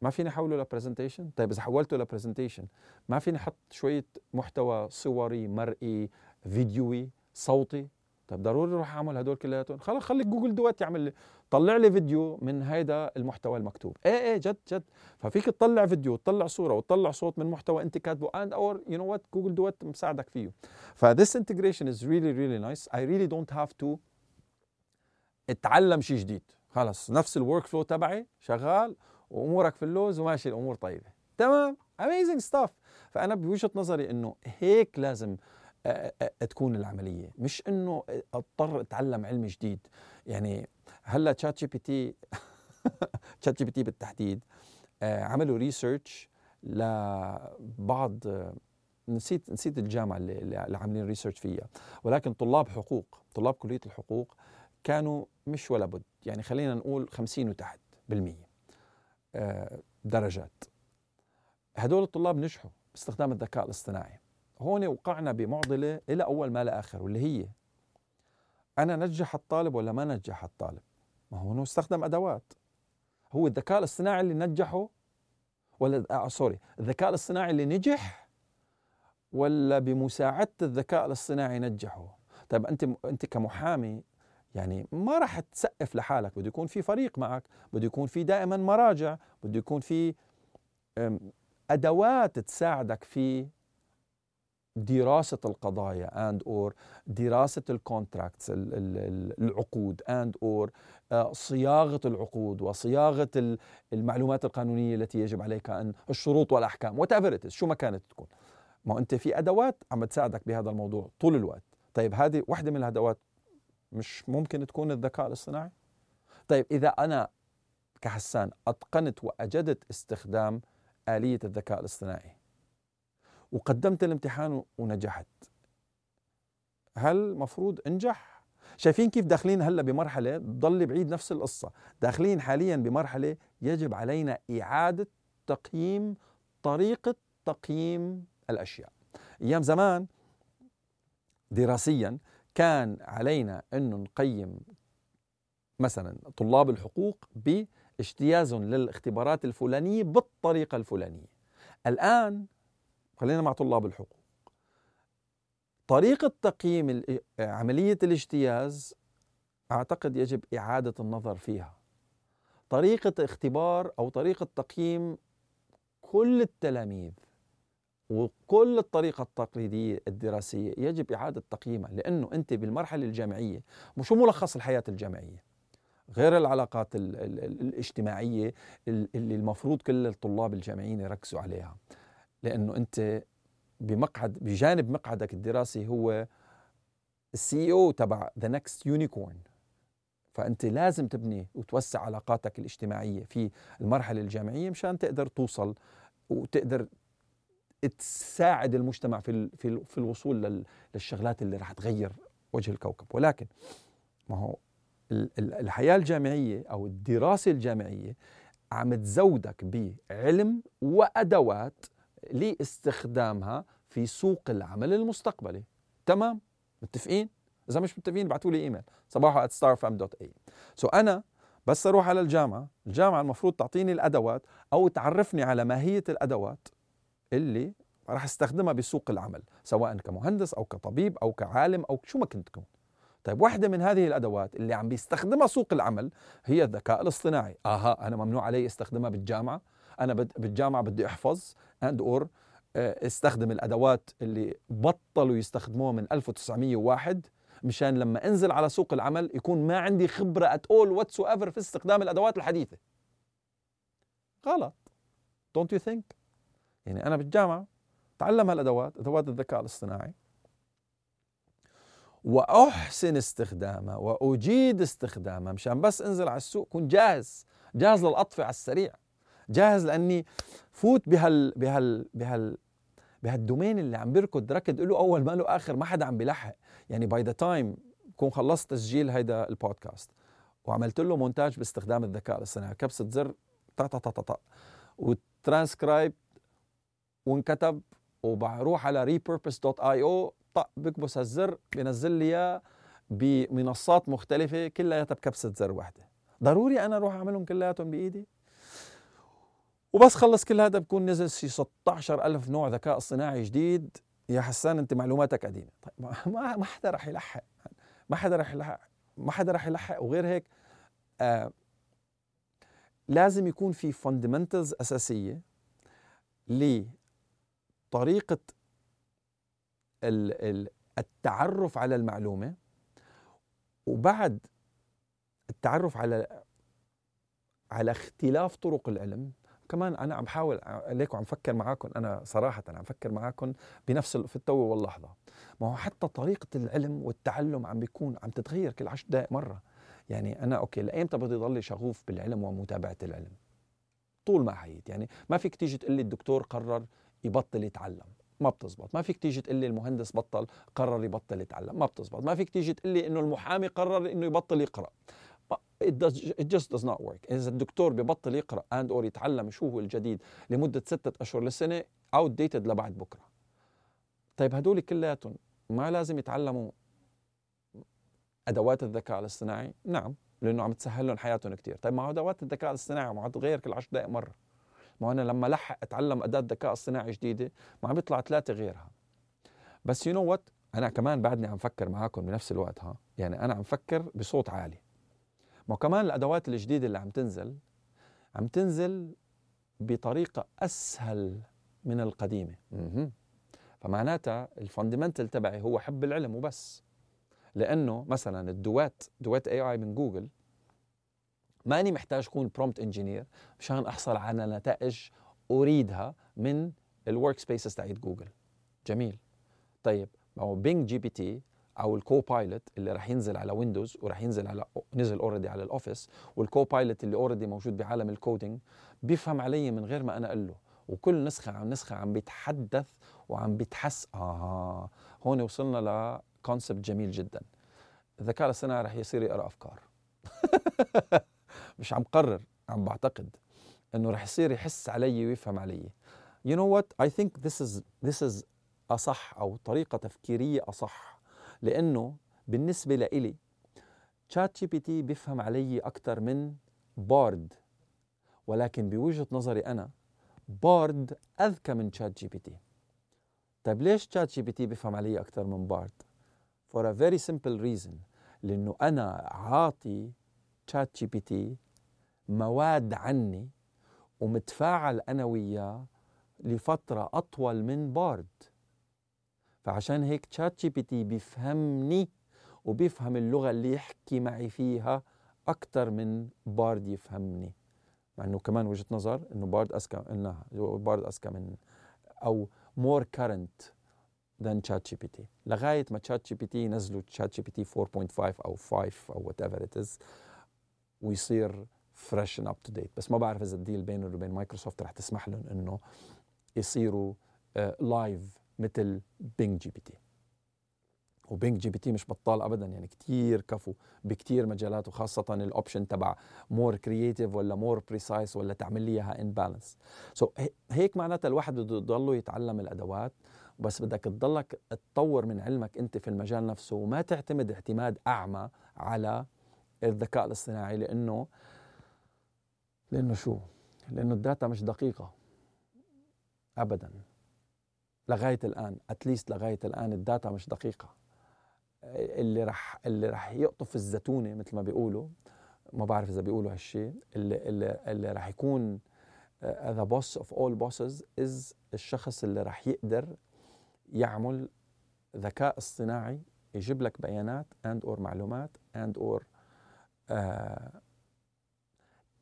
ما فيني احوله ل presentation طيب إذا حولته ل presentation ما فيني أحط شوية محتوى صوري مرئي فيديوي صوتي؟ طيب ضروري أروح أعمل هدول كلياتهم. خلص خلي Google Duet يعمل لي. طلع لي فيديو من هيدا المحتوى المكتوب. إيه إيه جد جد. ففيك تطلع فيديو وتطلع صورة وتطلع صوت من محتوى أنت كاتبه and/or you know what Google Duet مساعدك فيه. ف this integration is really really nice I really don't have to اتعلم شيء جديد. خلص نفس ال workflow تبعي شغال. وأمورك في ال loose وماشي الأمور طيبة. تمام؟ Amazing stuff فأنا بوجهة نظري إنه هيك لازم تكون العملية. مش إنه أضطر أتعلم علم جديد. يعني هلأ تشات جي بي تي تشات جي بي تي بالتحديد عملوا research لبعض نسيت نسيت الجامعة اللي, اللي عاملين research فيها. ولكن طلاب حقوق طلاب كلية الحقوق كانوا مش ولا بد. يعني خلينا نقول 50 وتحت بالمية. درجات. هدول الطلاب نجحوا باستخدام الذكاء الاصطناعي. هون وقعنا بمعضلة إلى أول ما لا آخر واللي هي أنا نجح الطالب ولا ما نجح الطالب؟ ما هو استخدم أدوات. هو الذكاء الاصطناعي اللي نجحه ولا آه سوري الذكاء الاصطناعي اللي نجح ولا بمساعدة الذكاء الاصطناعي نجحه؟ طيب أنت أنت كمحامي يعني ما راح تسقف لحالك بده يكون في فريق معك بده يكون في دائما مراجع بده يكون في أدوات تساعدك في دراسة القضايا and/or دراسة ال contracts العقود and/or صياغة العقود وصياغة المعلومات القانونية التي يجب عليك أن الشروط والأحكام what شو ما كانت تكون. ما أنت في أدوات عم تساعدك بهذا الموضوع طول الوقت. طيب هذه واحدة من الأدوات مش ممكن تكون الذكاء الاصطناعي؟ طيب إذا أنا كحسان أتقنت وأجدت استخدام آلية الذكاء الاصطناعي وقدمت الامتحان ونجحت هل مفروض أنجح؟ شايفين كيف داخلين هلأ بمرحلة ضل بعيد نفس القصة داخلين حاليا بمرحلة يجب علينا إعادة تقييم طريقة تقييم الأشياء. أيام زمان دراسيا كان علينا انه نقيم مثلا طلاب الحقوق باجتيازهم للاختبارات الفلانية بالطريقة الفلانية. الآن خلينا مع طلاب الحقوق. طريقة تقييم عملية الاجتياز أعتقد يجب إعادة النظر فيها. طريقة اختبار أو طريقة تقييم كل التلاميذ وكل الطريقة التقليدية الدراسية يجب إعادة تقييمها لأنه أنت بالمرحلة الجامعية مش ملخص الحياة الجامعية؟ غير العلاقات الاجتماعية اللي المفروض كل الطلاب الجامعيين يركزوا عليها. لأنه أنت بمقعد بجانب مقعدك الدراسي هو ال CEO تبع the next unicorn فأنت لازم تبني وتوسع علاقاتك الاجتماعية في المرحلة الجامعية مشان تقدر توصل وتقدر تساعد المجتمع في في في الوصول للشغلات اللي راح تغير وجه الكوكب. ولكن ما هو الحياة الجامعية أو الدراسة الجامعية عم تزودك بعلم وأدوات لاستخدامها في سوق العمل المستقبلي. تمام؟ متفقين؟ إذا مش متفقين ابعثوا لي إيميل. صباحو so أنا بس أروح على الجامعة. الجامعة المفروض تعطيني الأدوات أو تعرفني على ماهية الأدوات. اللي راح استخدمها بسوق العمل سواء كمهندس أو كطبيب أو كعالم أو شو ما كنت تكون. طيب واحدة من هذه الأدوات اللي عم بيستخدمها سوق العمل هي الذكاء الاصطناعي. آها أنا ممنوع علي استخدمها بالجامعة. أنا بالجامعة بدي أحفظ and/or آه، استخدم الأدوات اللي بطلوا يستخدموها من 1901 مشان لما أنزل على سوق العمل يكون ما عندي خبرة at all whatsoever في استخدام الأدوات الحديثة. غلط. Don't you think يعني أنا بالجامعة تعلم هالأدوات أدوات الذكاء الاصطناعي وأحسن استخدامها وأجيد استخدامها مشان بس أنزل على السوق كون جاهز جاهز للقطف على السريع جاهز لأني فوت بهال بهال بهال بهال domain اللي عم بيركض ركض له أول ما له آخر ما حدا عم بيلحق. يعني by the time كون خلصت تسجيل هيدا البودكاست وعملت له مونتاج باستخدام الذكاء الاصطناعي كبسة زر طا طا طا طا, طا وترانسكرايب وانكتب وبروح على repurpose.io طق بكبس هالزر بنزل لي إياه بمنصات مختلفة كلياتها بكبسة زر واحدة ضروري أنا أروح أعملهم كلياتهم بإيدي؟ وبس خلص كل هذا بكون نزل شي 16 ألف نوع ذكاء اصطناعي جديد. يا حسان أنت معلوماتك قديمة. طيب ما ما حدا رح يلحق. ما حدا رح يلحق. ما حدا رح يلحق. وغير هيك آه لازم يكون في فاندمنتالز أساسية لطريقه التعرف على المعلومة وبعد التعرف على على اختلاف طرق العلم كمان أنا عم بحاول ليك وعم فكر معاكم أنا صراحة عم فكر معاكم بنفس في التو واللحظة. ما هو حتى طريقة العلم والتعلم عم بيكون عم تتغير كل عشر دقائق مرة. يعني أنا okay لأيمتى بدي ضلي شغوف بالعلم ومتابعة العلم؟ طول ما حييت. يعني ما فيك تيجي تقول لي الدكتور قرر يبطل يتعلم. ما بتزبط. ما فيك تيجي تقول لي المهندس بطل قرر يبطل يتعلم. ما بتزبط. ما فيك تيجي تقول لي إنه المحامي قرر إنه يبطل يقرأ. It, does, it just does not work. إذا الدكتور ببطل يقرأ and or يتعلم شو هو الجديد لمدة ستة أشهر لسنة outdated لبعد بكرة. طيب هدول كلياتهم ما لازم يتعلموا أدوات الذكاء الاصطناعي؟ نعم لأنه عم تسهل لهم حياتهم كثير طيب ما هو أدوات الذكاء الاصطناعي عم تتغير كل 10 دقائق مرة. ما أنا لما لحق أتعلم أداة ذكاء اصطناعي جديدة ما عم بيطلع ثلاثة غيرها. بس you know what أنا كمان بعدني عم فكر معاكم بنفس الوقت ها. يعني أنا عم فكر بصوت عالي. ما كمان الأدوات الجديدة اللي عم تنزل عم تنزل بطريقة أسهل من القديمة. فمعناتها ال fundamental تبعي هو حب العلم وبس. لأنه مثلا ال Duet Duet AI من جوجل ماني محتاج أكون prompt engineer مشان أحصل على نتائج أريدها من ال workspaces تاعت جوجل. جميل. طيب ما هو Bing GPT أو ال Copilot اللي راح ينزل على Windows وراح ينزل على نزل already على ال Office وال Copilot اللي already موجود بعالم ال coding بيفهم علي من غير ما أنا أقول له. وكل نسخة عن نسخة عم بيتحدث وعم بيتحسن. آه هون وصلنا ل concept جميل جدا. الذكاء الاصطناعي رح يصير يقرأ أفكار. مش عم قرر عم بعتقد إنه رح يصير يحس علي ويفهم علي. You know what? I think this is this is أصح أو طريقة تفكيرية أصح لأنه بالنسبة لإلي ChatGPT بيفهم علي أكثر من Bard ولكن بوجهة نظري أنا Bard أذكى من ChatGPT طيب ليش ChatGPT بيفهم علي أكثر من Bard for a very simple reason لأنه أنا عاطي ChatGPT مواد عني ومتفاعل أنا وياه لفترة أطول من Bard. فعشان هيك ChatGPT بيفهمني وبيفهم اللغة اللي يحكي معي فيها أكثر من Bard يفهمني. مع إنه كمان وجهة نظر إنه Bard أذكى انها Bard أذكى من أو more current than ChatGPT لغاية ما تشات جي بي تي ينزلوا تشات جي بي تي 4.5 أو 5 أو whatever it is ويصير fresh up to date بس ما بعرف إذا ال deal بينه وبين مايكروسوفت رح تسمح لهم إنه يصيروا live uh, مثل Bing GPT و Bing GPT مش بطال ابدا يعني كثير كفو بكثير مجالات وخاصة ال option تبع more creative ولا more precise ولا تعمل لي إياها in balance so هيك معناتها الواحد بده يضله يتعلم الأدوات. بس بدك تضلك تطور من علمك أنت في المجال نفسه وما تعتمد اعتماد أعمى على الذكاء الاصطناعي لأنه لأنه شو؟ لأنه ال data مش دقيقة. ابدا. لغاية الآن at least لغاية الآن ال data مش دقيقة. اللي رح اللي رح يقطف الزتونة مثل ما بيقولوا ما بعرف إذا بيقولوا هالشيء اللي اللي, اللي رح يكون the boss of all bosses is الشخص اللي رح يقدر يعمل ذكاء اصطناعي يجيب لك بيانات and or معلومات and or آه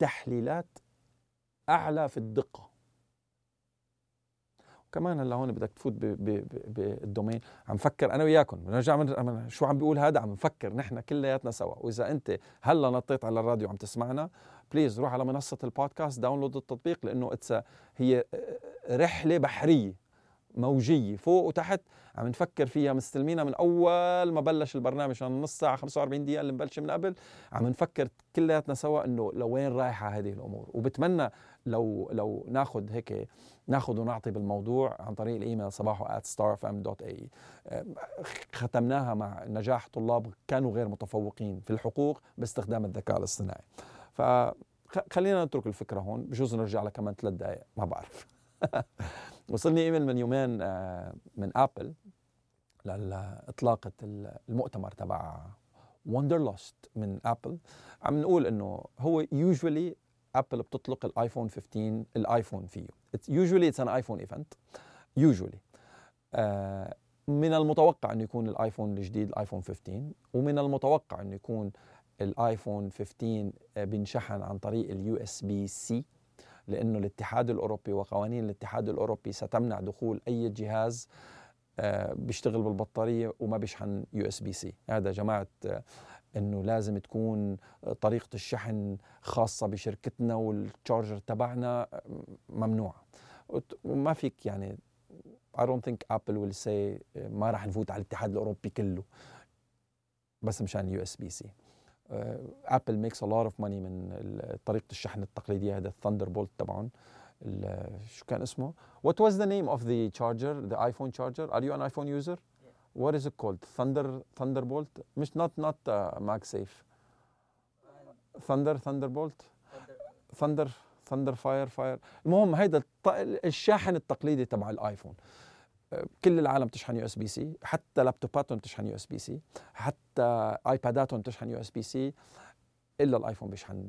تحليلات أعلى في الدقة. كمان هلا هون بدك تفوت بال domain. عم فكر أنا وياكم بنرجع من شو عم بيقول هذا؟ عم نفكر نحن كلياتنا سوا. وإذا أنت هلا نطيت على الراديو عم تسمعنا please روح على منصة البودكاست download التطبيق لأنه it's هي رحلة بحرية. موجية فوق وتحت عم نفكر فيها مستلمينها من أول ما بلش البرنامج عن نص ساعة 45 دقيقة اللي مبلشة من قبل عم نفكر كلياتنا سوا إنه لوين رايحة هذه الأمور. وبتمنى لو لو ناخذ هيك ناخذ ونعطي بالموضوع عن طريق الإيميل صباحو starfm.ae ختمناها مع نجاح طلاب كانوا غير متفوقين في الحقوق باستخدام الذكاء الاصطناعي. فخلينا نترك الفكرة هون بجوز نرجع لها كمان ثلاث دقائق ما بعرف. وصلني إيميل من يومين آه، من Apple لاطلاقه المؤتمر تبع Wonderlust من Apple. عم نقول إنه هو usually Apple بتطلق ال iPhone 15 ال iPhone فيه. usually it's an iPhone event usually من المتوقع إنه يكون ال iPhone الجديد ال iPhone 15 ومن المتوقع إنه يكون ال iPhone 15 آه، بينشحن عن طريق ال USB-C لأنه الاتحاد الأوروبي وقوانين الاتحاد الأوروبي ستمنع دخول أي جهاز آه، بيشتغل بالبطارية وما بيشحن USB-C. هذا جماعة آه، إنه لازم تكون طريقة الشحن خاصة بشركتنا وال charger تبعنا ممنوعة. وما فيك يعني I don't think Apple will say ما راح نفوت على الاتحاد الأوروبي كله بس مشان USB-C. Apple makes a lot of money من طريقه الشحن التقليديه هذا ال Thunderbolt تبعهم شو كان اسمه؟ What was the name of the charger, the iPhone charger? Are you an iPhone user? what is it called thunder thunderbolt مش not not uh, MagSafe thunder thunderbolt thunder thunder fire fire المهم هيدا الشاحن التقليدي تبع ال iPhone آه، كل العالم تشحن USB-C حتى لابتوباتهم تشحن USB-C حتى آيباداتهم تشحن USB-C إلا ال iPhone بيشحن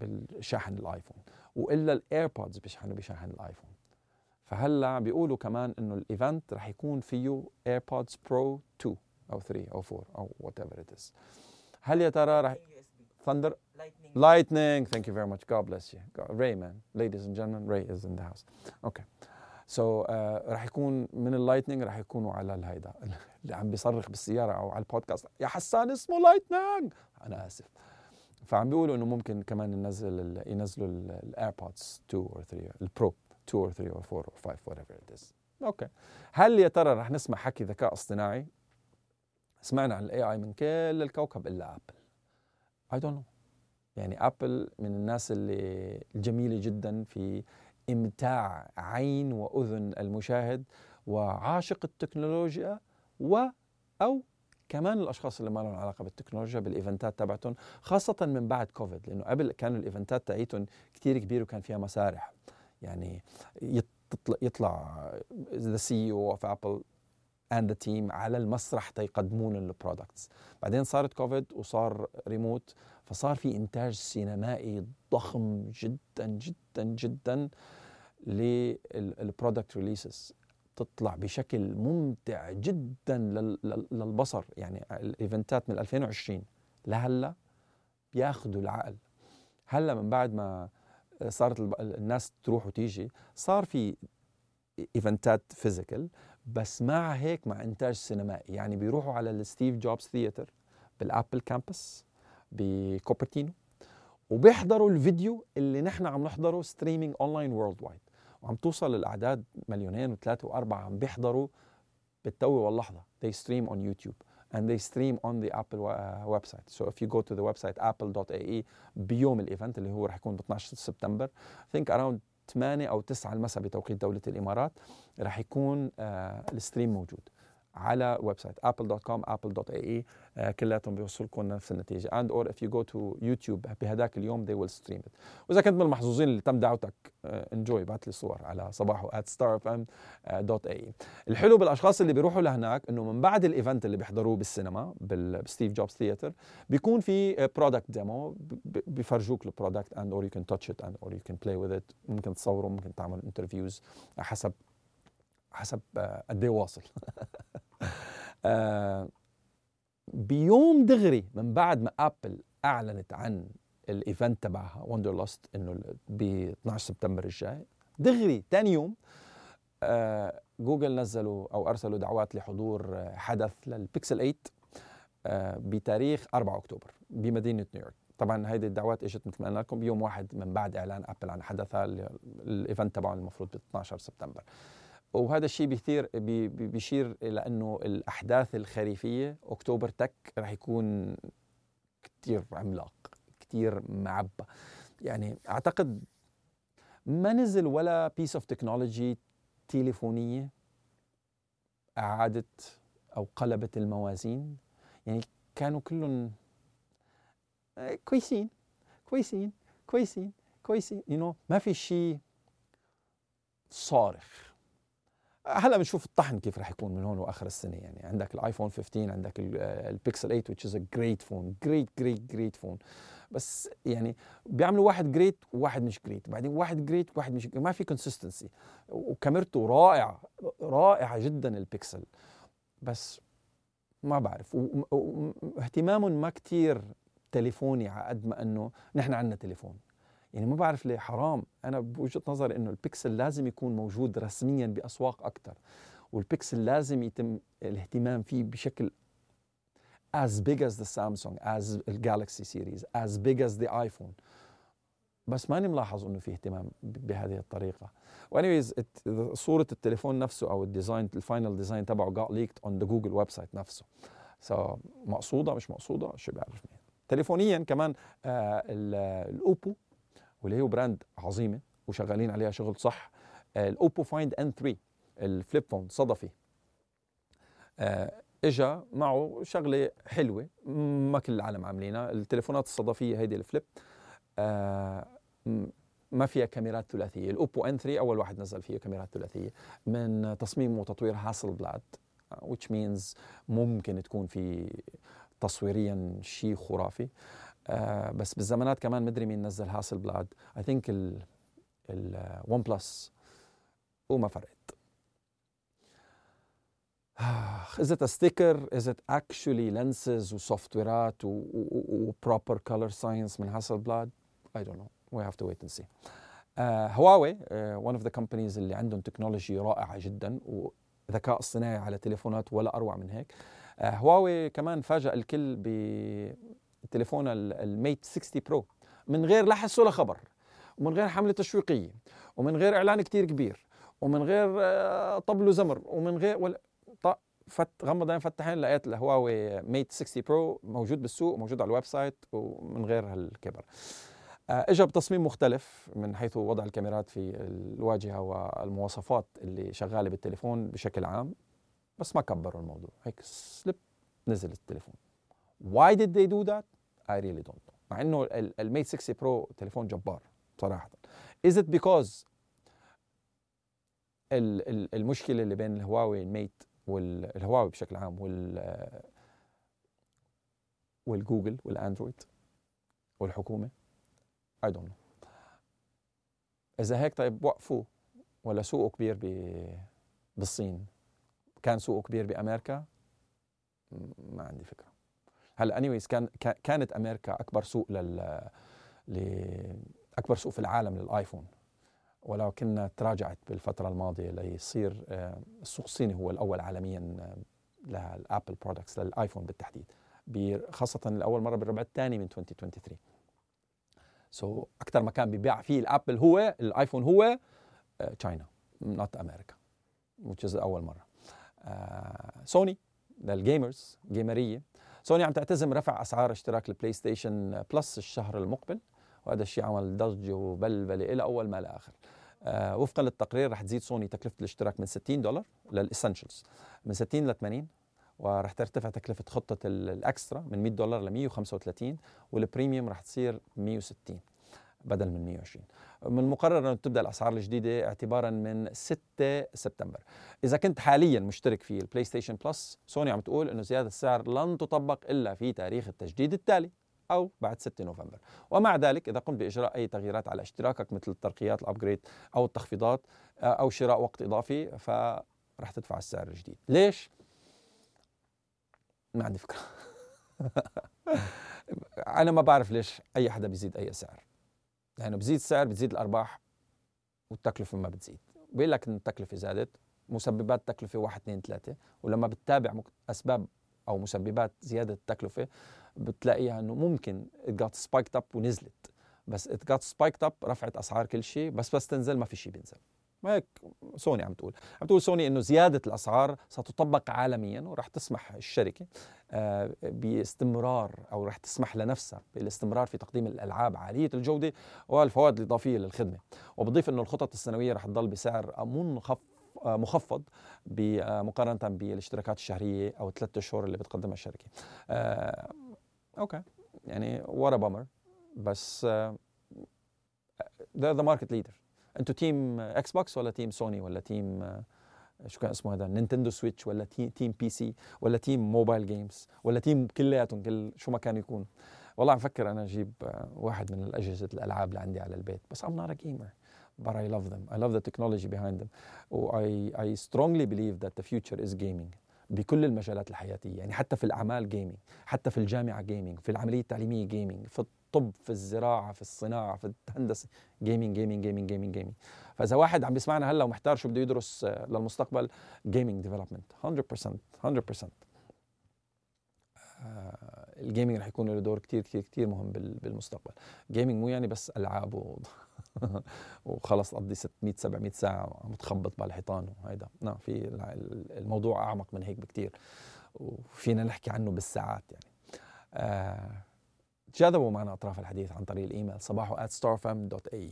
بالشاحن ال iPhone وإلا ال AirPods بيشحنوا بشاحن ال iPhone فهلأ بيقولوا كمان إنه ال event رح يكون فيه AirPods Pro 2 أو 3 أو 4 أو whatever it is هل يا ترى رح thunder Lightning. Lightning. Thank you very much. God bless you. God, Ray, man. Ladies and gentlemen, Ray is in the Okay. So uh, رح يكون من ال Lightning رح يكونوا على الهيدا اللي عم بيصرخ بالسيارة أو على البودكاست يا حسان اسمه Lightning أنا آسف فعم بيقولوا إنه ممكن كمان ننزل ينزلوا ال AirPods 2 or 3 ال Pro 2 or 3 or 4 or 5 whatever it is. Okay. هل يا ترى رح نسمع حكي ذكاء اصطناعي؟ سمعنا عن ال AI من كل الكوكب إلا Apple. I don't know. يعني Apple من الناس اللي الجميله جدا في إمتاع عين وأذن المشاهد وعاشق التكنولوجيا و أو كمان الأشخاص اللي ما لهم علاقة بالتكنولوجيا بالإيفنتات تبعتهم خاصة من بعد كوفيد لأنه قبل كانوا الإيفنتات تاعيتهم كثير كبيره وكان فيها مسارح. يعني يطلع the CEO of Apple and the team على المسرح تيقدمون ال products بعدين صارت كوفيد وصار ريموت فصار في إنتاج سينمائي ضخم جدا جدا جدا لل product releases تطلع بشكل ممتع جدا لل- لل- للبصر. يعني الإيفنتات من 2020 لهلأ بياخذوا العقل. هلأ من بعد ما صارت الناس تروح وتيجي صار في events ات physical بس مع هيك مع إنتاج سينمائي. يعني بيروحوا على ال Steve Jobs Theater بال Apple campus بكوبرتينو وبيحضروا الفيديو اللي نحن عم نحضره streaming online worldwide وعم توصل الأعداد مليونين وثلاثة وأربعة عم بيحضروا بالتو واللحظة. They stream on YouTube and they stream on the Apple uh, website. So if you go to the website apple.ae بيوم ال event اللي هو رح يكون ب 12 سبتمبر I think around 8 أو 9 المساء بتوقيت دولة الإمارات رح يكون آه ال stream موجود. على website apple.com apple.ae آه كلياتهم بيوصلكم نفس النتيجة. And or if you go to YouTube بهداك اليوم they will stream it. وإذا كنت من المحظوظين اللي تم دعوتك enjoy بعت لي صور على صباحو at starfm.ae الحلو بالأشخاص اللي بيروحوا لهناك إنه من بعد ال event اللي بيحضروه بالسينما بال Steve Jobs Theater بيكون في product demo بيفرجوك ال product and or you can touch it and or you can play with it. ممكن تصوره ممكن تعمل interviews حسب حسب آه، قد إيه واصل. آه، بيوم دغري من بعد ما أبل أعلنت عن ال event تبعها Wonderlust انه ب 12 سبتمبر الجاي دغري ثاني يوم آه، جوجل نزلوا أو أرسلوا دعوات لحضور حدث للبيكسل 8 آه، بتاريخ 4 أكتوبر بمدينة نيويورك. طبعا هيدي الدعوات إجت مثل ما قلنا لكم بيوم واحد من بعد إعلان أبل عن حدثها ال event تبعهم المفروض ب 12 سبتمبر. وهذا الشيء بيثير بي- بي- بيشير إلى انه الأحداث الخريفية October tech رح يكون كثير عملاق كثير معبى يعني أعتقد ما نزل ولا piece of technology تليفونية أعادت أو قلبت الموازين. يعني كانوا كلهم آه، كويسين كويسين كويسين كويسين. you know, ما في شيء صارخ. هلا بنشوف الطحن كيف رح يكون من هون وآخر السنة. يعني عندك ال iPhone 15 عندك ال- آه، البيكسل 8 which is a great phone great great great phone. بس يعني بيعملوا واحد great وواحد مش great بعدين واحد great وواحد مش ما في consistency وكاميرته رائعة رائعة جدا البيكسل بس ما بعرف. واهتمامهم ما كتير تليفوني على قد ما إنه نحن عندنا تليفون. يعني ما بعرف ليه حرام. أنا بوجهة نظري إنه البيكسل لازم يكون موجود رسميا بأسواق أكثر والبيكسل لازم يتم الاهتمام فيه بشكل as big as the Samsung as ال Galaxy series as big as the iPhone. بس ماني ملاحظ إنه في اهتمام بهذه الطريقة. و anyways صورة التليفون نفسه أو ال design ال final design تبعه got leaked on the Google website نفسه. so مقصودة مش مقصودة؟ شو بيعرف مين تليفونيا كمان آه ال- ال Oppo واللي هو brand عظيمة وشغالين عليها شغل صح. آه ال Oppo Find N 3 ال flip phone صدفي آه، اجى معه شغلة حلوة ما كل العالم عاملينها. التليفونات الصدفية هيدي ال flip. آه، ما فيها كاميرات ثلاثية. ال Oppo N 3 أول واحد نزل فيه كاميرات ثلاثية. من تصميم وتطوير Hasselblad which means ممكن تكون في تصويريا شيء خرافي. آه بس بالزمانات كمان مدري مين نزل Hasselblad I think ال OnePlus وما فرقت. is it a sticker? Is it actually lenses و software ات و proper color science من Hasselblad I don't know. We have to wait and see. هواوي uh, uh, one of the companies اللي عندهم technology رائعة جدا وذكاء اصطناعي على تليفونات ولا أروع من هيك. uh, هواوي كمان فاجأ الكل بتليفون ال Mate 60 Pro من غير لا حس ولا خبر ومن غير حملة تشويقية ومن غير إعلان كتير كبير ومن غير طبل وزمر ومن غير ولا فت غمض عين فتحين لقيت الهواوي Mate 60 Pro موجود بالسوق موجود على ال website ومن غير هالكبر. آه، اجى بتصميم مختلف من حيث وضع الكاميرات في الواجهة والمواصفات اللي شغالة بالتليفون بشكل عام بس ما كبروا الموضوع هيك سليب نزل التليفون. Why did they do that I really don't know. مع إنه الميت 60 برو تليفون جبار صراحة. Is it because المشكلة اللي بين الهواوي الميت والهواوي بشكل عام وال والجوجل والاندرويد والحكومة؟ I don't know إذا هيك طيب وقفوا ولا سوقه كبير بالصين؟ كان سوقه كبير بأمريكا؟ ما عندي فكرة. هلا anyways كان كانت أمريكا أكبر سوق لل أكبر سوق في العالم لل iPhone. ولكنها تراجعت بالفترة الماضية ليصير آه، السوق الصيني هو الأول عالميا آه، لل Apple products لل iPhone بالتحديد. خاصة لأول مرة بالربع الثاني من 2023 so, أكثر مكان بيبيع فيه الأبل هو ال iPhone هو China not أمريكا which is أول مرة. سوني لل gamers جيمريه سوني عم تعتزم رفع أسعار اشتراك ال PlayStation Plus الشهر المقبل وهذا الشيء عمل ضجة وبلبلة إلى أول ما لاخر آه وفقا للتقرير رح تزيد سوني تكلفة الاشتراك من 60 دولار لل Essentials من 60 ل 80 ورح ترتفع تكلفة خطة ال Extra من 100 دولار ل 135 وال Premium رح تصير 160 بدل من 120 من المقرر أن تبدأ الأسعار الجديدة اعتبارا من 6 سبتمبر. إذا كنت حاليا مشترك في ال PlayStation Plus سوني عم تقول أنه زيادة السعر لن تطبق إلا في تاريخ التجديد التالي أو بعد 6 نوفمبر. ومع ذلك إذا قمت بإجراء أي تغييرات على اشتراكك مثل الترقيات ال upgrade أو التخفيضات أو شراء وقت إضافي فرح تدفع السعر الجديد. ليش؟ ما عندي فكرة. أنا ما بعرف ليش أي حدا بيزيد أي سعر. لأنه بزيد السعر بتزيد الأرباح والتكلفة ما بتزيد. بيقول لك إن التكلفة زادت مسببات التكلفه واحد اثنين ثلاثة. ولما بتتابع أسباب أو مسببات زيادة التكلفة بتلاقيها إنه ممكن it spiked up ونزلت. بس it got spiked up رفعت أسعار كل شيء بس بس تنزل ما في شيء بينزل. هيك سوني عم تقول. عم تقول سوني إنه زيادة الأسعار ستطبق عالميا وراح تسمح الشركة آه، باستمرار أو راح تسمح لنفسها بالاستمرار في تقديم الألعاب عالية الجودة والفوائد الإضافية للخدمة. وبضيف إنه الخطط السنوية راح تضل بسعر منخفض آه، مخفض مقارنة بالاشتراكات الشهرية أو الثلاث اشهر اللي بتقدمها الشركة. آه أوكي. يعني what a bummer بس آه the market leader أنتوا team إكس بوكس ولا team سوني ولا team آه، شو كان اسمه هذا نينتندو سويتش ولا team, PC ولا team mobile games ولا team كلياتهم كل شو ما كان يكون. والله عم فكر أنا أجيب آه، واحد من الأجهزة الألعاب اللي عندي على البيت بس I'm not a gamer but I love them. I love the technology behind them. I, I strongly believe that the future is gaming بكل المجالات الحياتية يعني حتى في الأعمال gaming حتى في الجامعة gaming في العملية التعليمية gaming في الطب في الزراعة في الصناعة في الهندسة. gaming gaming gaming gaming gaming فإذا واحد عم بيسمعنا هلأ ومحتار شو بده يدرس آه، للمستقبل gaming development 100% 100% ال gaming رح يكون له دور كثير كثير كثير مهم بالمستقبل. gaming مو يعني بس ألعاب و... وخلص تقضي 600 700 ساعة عم تخبط بالحيطان وهيدا. نعم في الموضوع أعمق من هيك بكثير وفينا نحكي عنه بالساعات يعني. آه تجاذبوا معنا أطراف الحديث عن طريق الإيميل صباحو at starfm.ae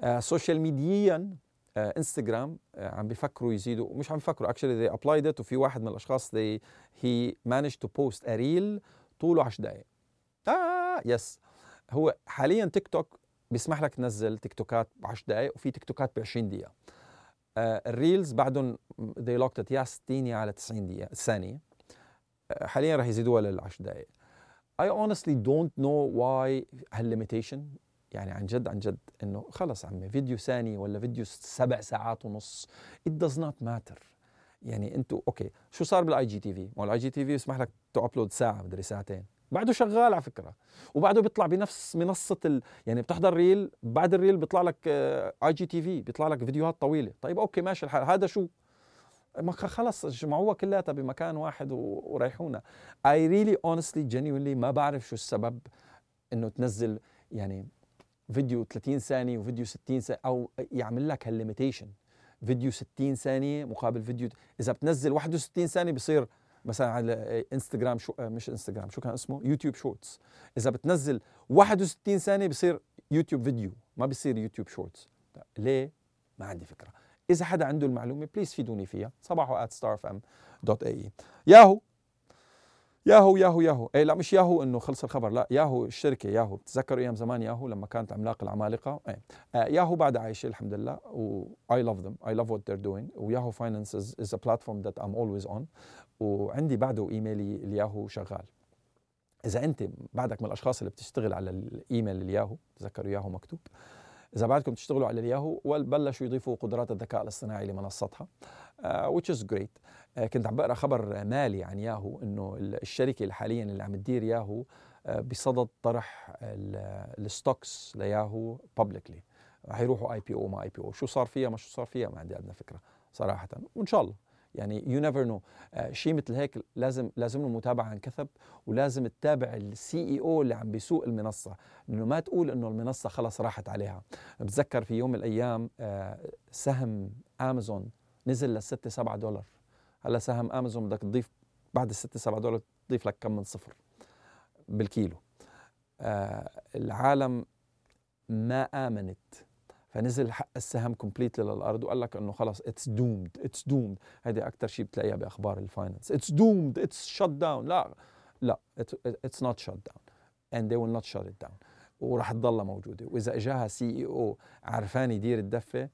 آه social media انستغرام عم بيفكروا يزيدوا مش عم بيفكروا actually they applied it وفي واحد من الأشخاص they he managed to post a reel طوله 10 دقائق آه yes هو حاليا تيك توك بيسمح لك تنزل تيك توكات ب 10 دقائق وفي تيك توكات ب 20 دقيقة. آه ال reels بعدهم they locked it يا 60 يا على 90 دقيقة ثانية. آه حاليا رح يزيدوها لل 10 دقائق I honestly don't know why هال limitation يعني عن جد عن جد إنه خلص عمي فيديو ثاني ولا فيديو سبع ساعات ونص it does not matter. يعني أنتوا أوكي شو صار بالاي جي تي في؟ ما الاي جي تي في يسمح لك to upload ساعة مدري ساعتين. بعده شغال على فكرة. وبعده بيطلع بنفس منصة ال... يعني بتحضر reel بعد ال reel بيطلع لك IGTV بيطلع لك فيديوهات طويلة. طيب أوكي ماشي الحال هذا شو؟ ما خلص جمعوها كلياتها بمكان واحد. وريحونا I really honestly genuinely ما بعرف شو السبب إنه تنزل يعني فيديو 30 ثانية وفيديو 60 ثانية أو يعمل لك هال limitation فيديو 60 ثانية مقابل فيديو إذا بتنزل 61 ثانية بصير مثلا على انستغرام شو مش انستغرام شو كان اسمه؟ يوتيوب Shorts إذا بتنزل 61 ثانية بصير YouTube video ما بصير يوتيوب Shorts ليه؟ ما عندي فكرة. إذا حدا عنده المعلومة please فيدوني فيها صباحو starfm.ae ياهو ياهو ياهو ياهو اي لا مش ياهو إنه خلص الخبر لا ياهو الشركة ياهو بتتذكروا أيام زمان ياهو لما كانت عملاق العمالقة؟ اي آه ياهو بعد عايشة الحمد لله و I love them I love what they're doing و Yahoo Finance is, is a platform that I'm always on وعندي بعده إيميلي الياهو شغال. إذا أنت بعدك من الأشخاص اللي بتشتغل على الإيميل الياهو تذكروا ياهو مكتوب. إذا بعدكم تشتغلوا على الياهو وبلشوا يضيفوا قدرات الذكاء الاصطناعي لمنصتها. uh, which is great. uh, كنت عم بقرأ خبر مالي عن ياهو إنه الشركة اللي حاليا اللي عم تدير ياهو uh, بصدد طرح ال stocks لياهو publicly رح يروحوا اي بي أو ما اي بي أو شو صار فيها ما شو صار فيها ما عندي ادنى فكرة صراحة. وإن شاء الله. يعني you never know شيء مثل هيك لازم لازم له متابعة عن كثب ولازم تتابع ال CEO اللي عم بيسوق المنصة إنه ما تقول إنه المنصة خلص راحت عليها. بتذكر في يوم من الأيام سهم امازون نزل للستة 7 دولار. هلا سهم امازون بدك تضيف بعد الستة 7 دولار تضيف لك كم من صفر بالكيلو. العالم ما آمنت. فنزل حق السهم completely للأرض وقال لك إنه خلص it's doomed it's doomed هيدي أكثر شيء بتلاقيها بأخبار ال finance it's doomed it's shut down لا لا it's not shut down and they will not shut it down. ورح تضلها موجودة. وإذا إجاها CEO عرفان يدير الدفة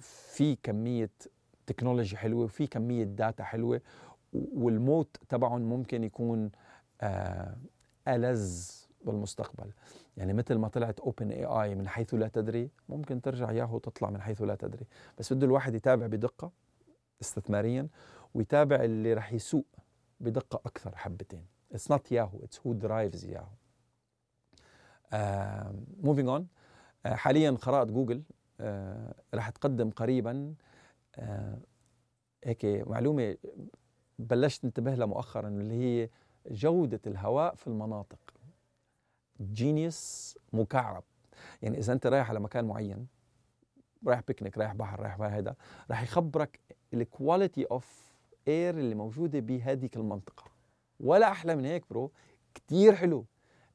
في كمية technology حلوة وفي كمية data حلوة والموت تبعهم ممكن يكون ألذ بالمستقبل. يعني مثل ما طلعت OpenAI من حيث لا تدري ممكن ترجع ياهو تطلع من حيث لا تدري. بس بده الواحد يتابع بدقة استثماريا ويتابع اللي رح يسوق بدقة أكثر حبتين. it's not Yahoo it's who drives Yahoo moving on حاليا خرائط جوجل uh, رح تقدم قريبا uh, هيك معلومة بلشت انتبه لها مؤخرا اللي هي جودة الهواء في المناطق. genius مكعب. يعني إذا أنت رايح على مكان معين رايح بيكنيك رايح بحر رايح هذا راح يخبرك ال quality of air اللي موجودة بهذيك المنطقة. ولا أحلى من هيك bro كتير حلو.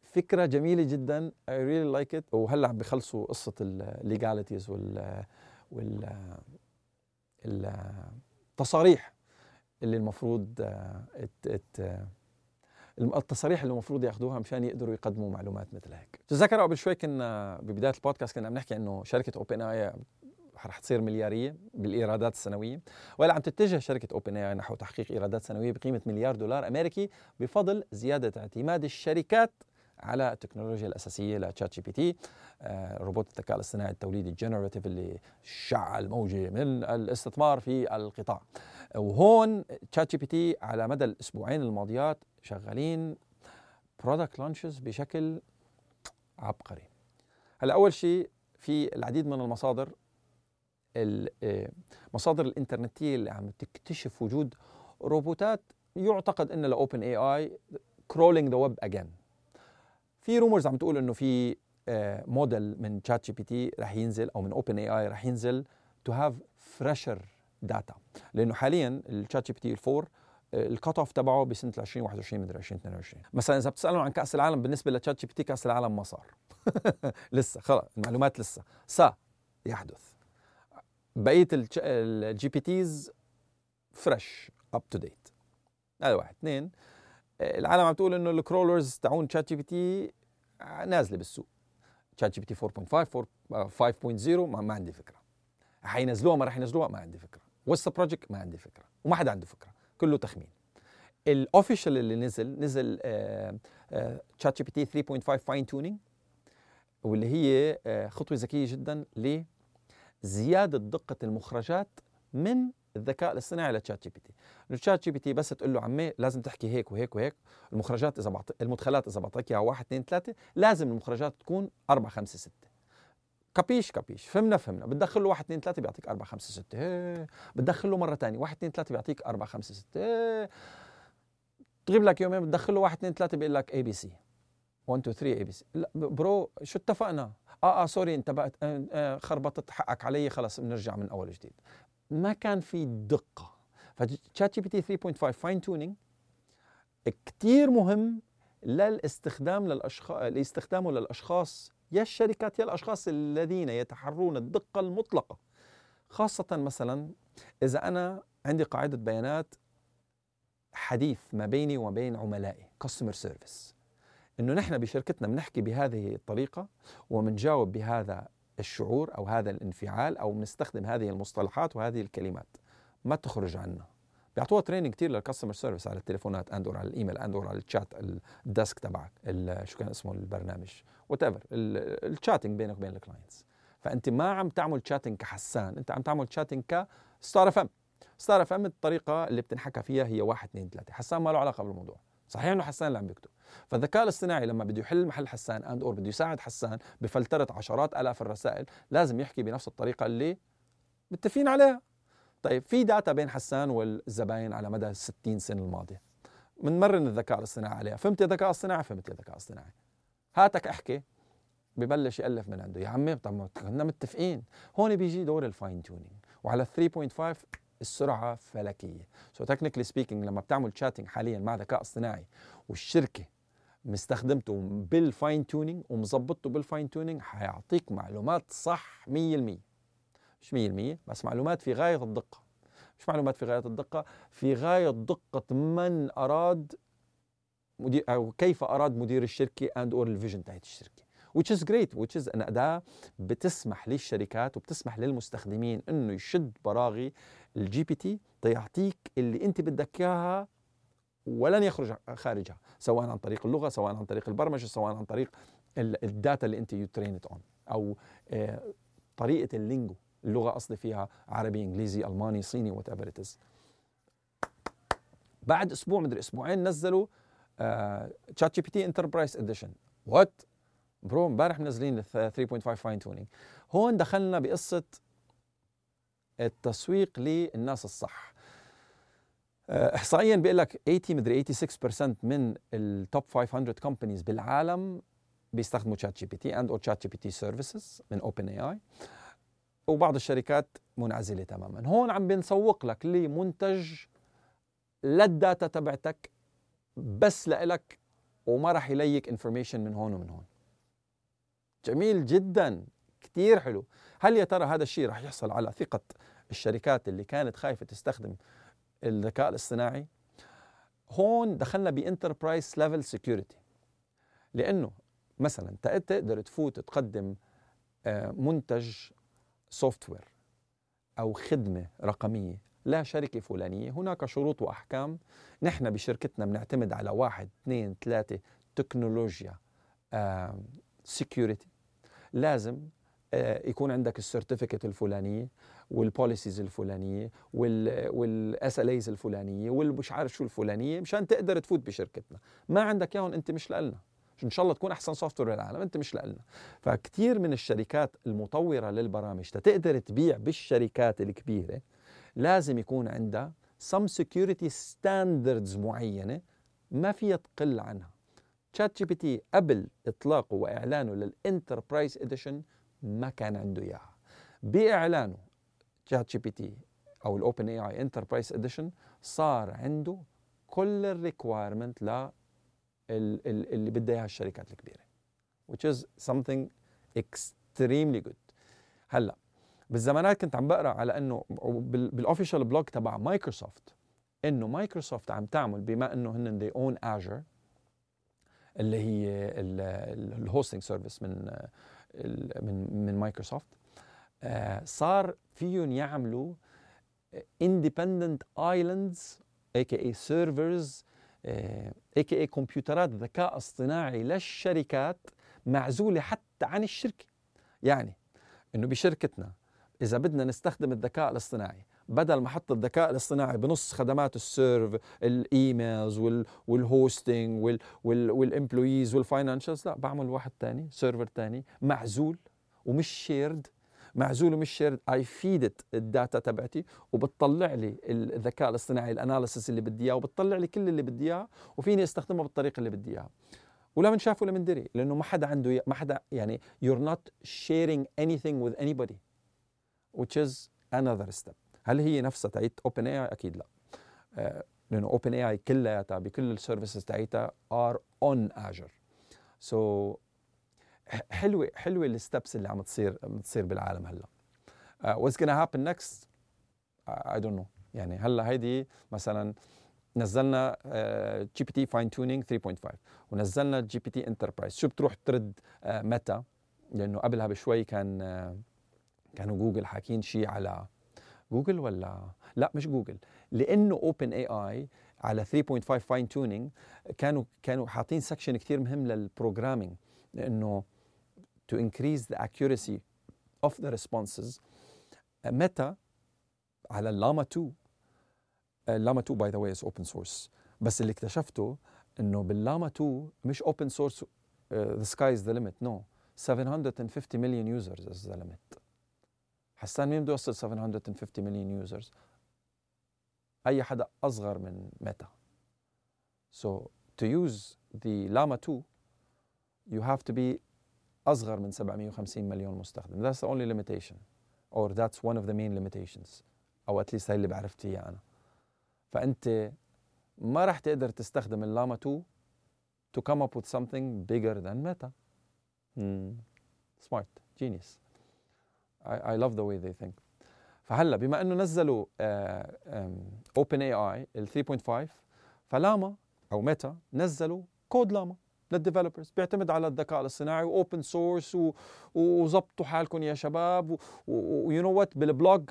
فكرة جميلة جدا I really like it. وهلأ عم بخلصوا قصة ال legalities وال وال التصاريح اللي المفروض ات ات التصاريح اللي المفروض ياخذوها مشان يقدروا يقدموا معلومات مثل هيك. تذكروا قبل شوي كنا ببداية البودكاست كنا عم نحكي إنه شركة اوبن اي رح تصير مليارية بالإيرادات السنوية. ولا عم تتجه شركة اوبن اي نحو تحقيق إيرادات سنوية بقيمة مليار دولار أمريكي بفضل زيادة اعتماد الشركات على التكنولوجيا الأساسية لتشات جي بي تي روبوت الذكاء الاصطناعي التوليدي ال generative اللي شعل موجه من الاستثمار في القطاع. وهون تشات جي بي تي على مدى الأسبوعين الماضيات شغالين product launches بشكل عبقري. هلا اول شيء في العديد من المصادر المصادر الإنترنتية اللي عم تكتشف وجود روبوتات يعتقد إن ل OpenAI crawling the web again في rumors عم تقول إنه في موديل من تشات جي بي تي رح ينزل أو من OpenAI اي رح ينزل to have fresher data لأنه حاليا التشات جي بي تي 4 ال cut off تبعه بسنة 2021 مدري 2022 مثلا إذا بتسألهم عن كأس العالم بالنسبة لتشات جي بي تي كأس العالم ما صار. لسه خلص المعلومات لسه. سا يحدث. بقية ال GPTs fresh up to date هذا واحد. اثنين العالم عم تقول إنه ال crawlers تاعون شات جي بي تي نازلة بالسوق. شات جي بي تي 4.5 5.0 ما, ما عندي فكرة. حينزلوها ما راح ينزلوها ما عندي فكرة. وسط project ما عندي فكرة. وما حدا عنده فكرة. كله تخمين. ال official اللي نزل نزل شات جي بي تي 3.5 fine tuning واللي هي آه، خطوة ذكية جدا لزياده دقة المخرجات من الذكاء الاصطناعي لتشات جي بي تي الشات جي بي تي بس تقول له عمي لازم تحكي هيك وهيك وهيك المخرجات إذا بعط... المدخلات إذا بعطيك إياها 1 2 3 لازم المخرجات تكون 4 5 6 capisci capisci فهمنا فهمنا. بتدخل له 1 2 3 بيعطيك 4 5 6 هي. بتدخل له مرة ثانية 1 2 3 بيعطيك 4 5 6 هي. تغيب لك يومين بتدخل له 1 2 3 بيقول لك ABC 1 2 3 ABC لا bro شو اتفقنا؟ آه آه sorry انت بقت آه آه خربطت حقك علي خلص بنرجع من أول وجديد. ما كان في دقة. فشات جي بي تي 3.5 fine tuning كثير مهم للاستخدام للاشخاص لاستخدامه للأشخاص يا الشركات يا الأشخاص الذين يتحرون الدقة المطلقة. خاصة مثلا إذا أنا عندي قاعدة بيانات حديث ما بيني وما بين عملائي customer service إنه نحن بشركتنا بنحكي بهذه الطريقة وبنجاوب بهذا الشعور أو هذا الانفعال أو بنستخدم هذه المصطلحات وهذه الكلمات. ما تخرج عنا. بيعطوها training كثير لل customer service على التليفونات and or على ال email and or على ال chat ال desk تبعك شو كان اسمه البرنامج؟ whatever ال chatting بينك وبين ال clients فأنت ما عم تعمل chatting كحسان. أنت عم تعمل chatting كستار اف ام ستار اف ام الطريقة اللي بتنحكى فيها هي واحد اثنين ثلاثة. حسان ما له علاقة بالموضوع. صحيح إنه حسان اللي عم بيكتب. فالذكاء الاصطناعي لما بده يحل محل حسان and or بده يساعد حسان بفلترة عشرات آلاف الرسائل لازم يحكي بنفس الطريقة اللي متفقين عليها. طيب في data بين حسان والزباين على مدى 60 سنة الماضية. بنمرن الذكاء الاصطناعي عليها. فهمت يا ذكاء اصطناعي؟ فهمت يا ذكاء اصطناعي. هاتك احكي. ببلش يألف من عنده. يا عمي طب كنا متفقين. هون بيجي دور ال fine tuning وعلى 3.5 السرعة فلكية. so technically speaking لما بتعمل chatting حاليا مع ذكاء اصطناعي والشركة مستخدمته بال fine tuning ومظبطته بال fine tuning حيعطيك معلومات صح 100% مش 100% بس معلومات في غاية الدقة. مش معلومات في غاية الدقة في غاية دقة من أراد مدير أو كيف أراد مدير الشركة and or ال vision تاعت الشركة. Which is great which is أن أداة بتسمح للشركات وبتسمح للمستخدمين إنه يشد براغي ال GPT تيعطيك اللي أنت بدك إياها ولن يخرج خارجها سواء عن طريق اللغة سواء عن طريق البرمجة سواء عن طريق ال data اللي أنت you trained on أو آه، طريقة ال lingo اللغة قصدي فيها عربي إنجليزي ألماني صيني whatever بعد أسبوع مدري أسبوعين نزلوا تشات جي بي تي enterprise edition what bro امبارح منزلين 3.5 fine tuning هون دخلنا بقصة التسويق للناس الصح. آه، احصائيا بيقول لك 80 مدري 86% من ال top 500 companies بالعالم بيستخدموا تشات جي بي تي and or تشات جي بي تي services من OpenAI وبعض الشركات منعزلة تماما. هون عم بنسوق لك لمنتج لل data تبعتك بس لإلك وما راح يليك information من هون ومن هون. جميل جدا كثير حلو. هل يا ترى هذا الشيء راح يحصل على ثقة الشركات اللي كانت خايفة تستخدم الذكاء الاصطناعي؟ هون دخلنا ب enterprise level security لأنه مثلا تقدر تفوت تقدم آه، منتج software أو خدمة رقمية لا شركه فلانية هناك شروط وأحكام. نحن بشركتنا بنعتمد على واحد اثنين ثلاثة تكنولوجيا security لازم آه، يكون عندك ال certificate الفلانية وال policies الفلانية وال SLAs الفلانية والمش عارف شو الفلانية مشان تقدر تفوت بشركتنا. ما عندك إياهم أنت مش لنا إن شاء الله تكون أحسن software بالعالم أنت مش لنا فكتير من الشركات المطورة للبرامج تقدر تبيع بالشركات الكبيرة لازم يكون عندها some security standards معينة ما فيها تقل عنها. ChatGPT قبل إطلاقه وإعلانه لل enterprise edition ما كان عنده إياها. بإعلانه تشات جي بي تي أو الاوبن اي اي انتربرايز اديشن صار عنده كل ال requirement ل اللي بدها إياها الشركات الكبيرة which is something extremely good. هلأ بالزمانات كنت عم بقرأ على إنه بال official blog تبع مايكروسوفت إنه مايكروسوفت عم تعمل بما إنه هن they own Azure اللي هي ال hosting service من من من مايكروسوفت آه، صار فيهم يعملوا independent islands اي كي اي سيرفرز اي كي اي كمبيوترات ذكاء اصطناعي للشركات معزولة حتى عن الشركة. يعني إنه بشركتنا إذا بدنا نستخدم الذكاء الاصطناعي بدل ما أحط الذكاء الاصطناعي بنص خدمات السيرف الايميلز والهوستنج والامبلويز والفاينانشالز لا بعمل واحد ثاني server ثاني معزول ومش shared معزول ومش shared I feed ال data تبعتي وبتطلع لي الذكاء الاصطناعي ال analysis اللي بدي إياه وبتطلع لي كل اللي بدي إياه وفيني أستخدمه بالطريقة اللي بدي إياها. ولا من شاف ولا من دري لأنه ما حدا عنده ما حدا يعني you're not sharing anything with anybody. Which is another step. هل هي نفسها تاعت OpenAI أكيد لا. آه لأنه OpenAI كلياتها بكل ال services تاعتها are on Azure so حلوة حلوة ال steps اللي عم تصير عم تصير بالعالم هلا. what's gonna happen next I don't know يعني هلا هيدي مثلا نزلنا GPT fine tuning 3.5 ونزلنا GPT enterprise شو بتروح ترد آه، لأنه قبلها بشوي كان آه، كانوا جوجل حاكين شيء على جوجل ولا؟ لا مش جوجل. لأنه OpenAI على 3.5 fine tuning كانوا كانوا حاطين section كثير مهم لل programming لأنه to increase the accuracy of the responses. متى؟ على ال Llama 2 ال Llama 2 by the way is open source بس اللي اكتشفته إنه بال Llama 2 مش open source the sky is the limit no 750 مليون users is the limit حسان مين بده يوصل 750 مليون يوزرز اي حدا اصغر من ميتا so to use the llama 2 you have to be اصغر من 750 مليون مستخدم that's the only limitation or that's one of the main limitations او at least هي اللي بعرفت اياه انا فانت ما راح تقدر تستخدم اللاما 2 to come up with something bigger than meta hmm. smart genius I, love the way they think. فهلا بما إنه نزلوا OpenAI ال 3.5 ف Llama أو Meta نزلوا Code Llama لل developers بيعتمد على الذكاء الاصطناعي و open source وظبطوا حالكم يا شباب و you know what بال blog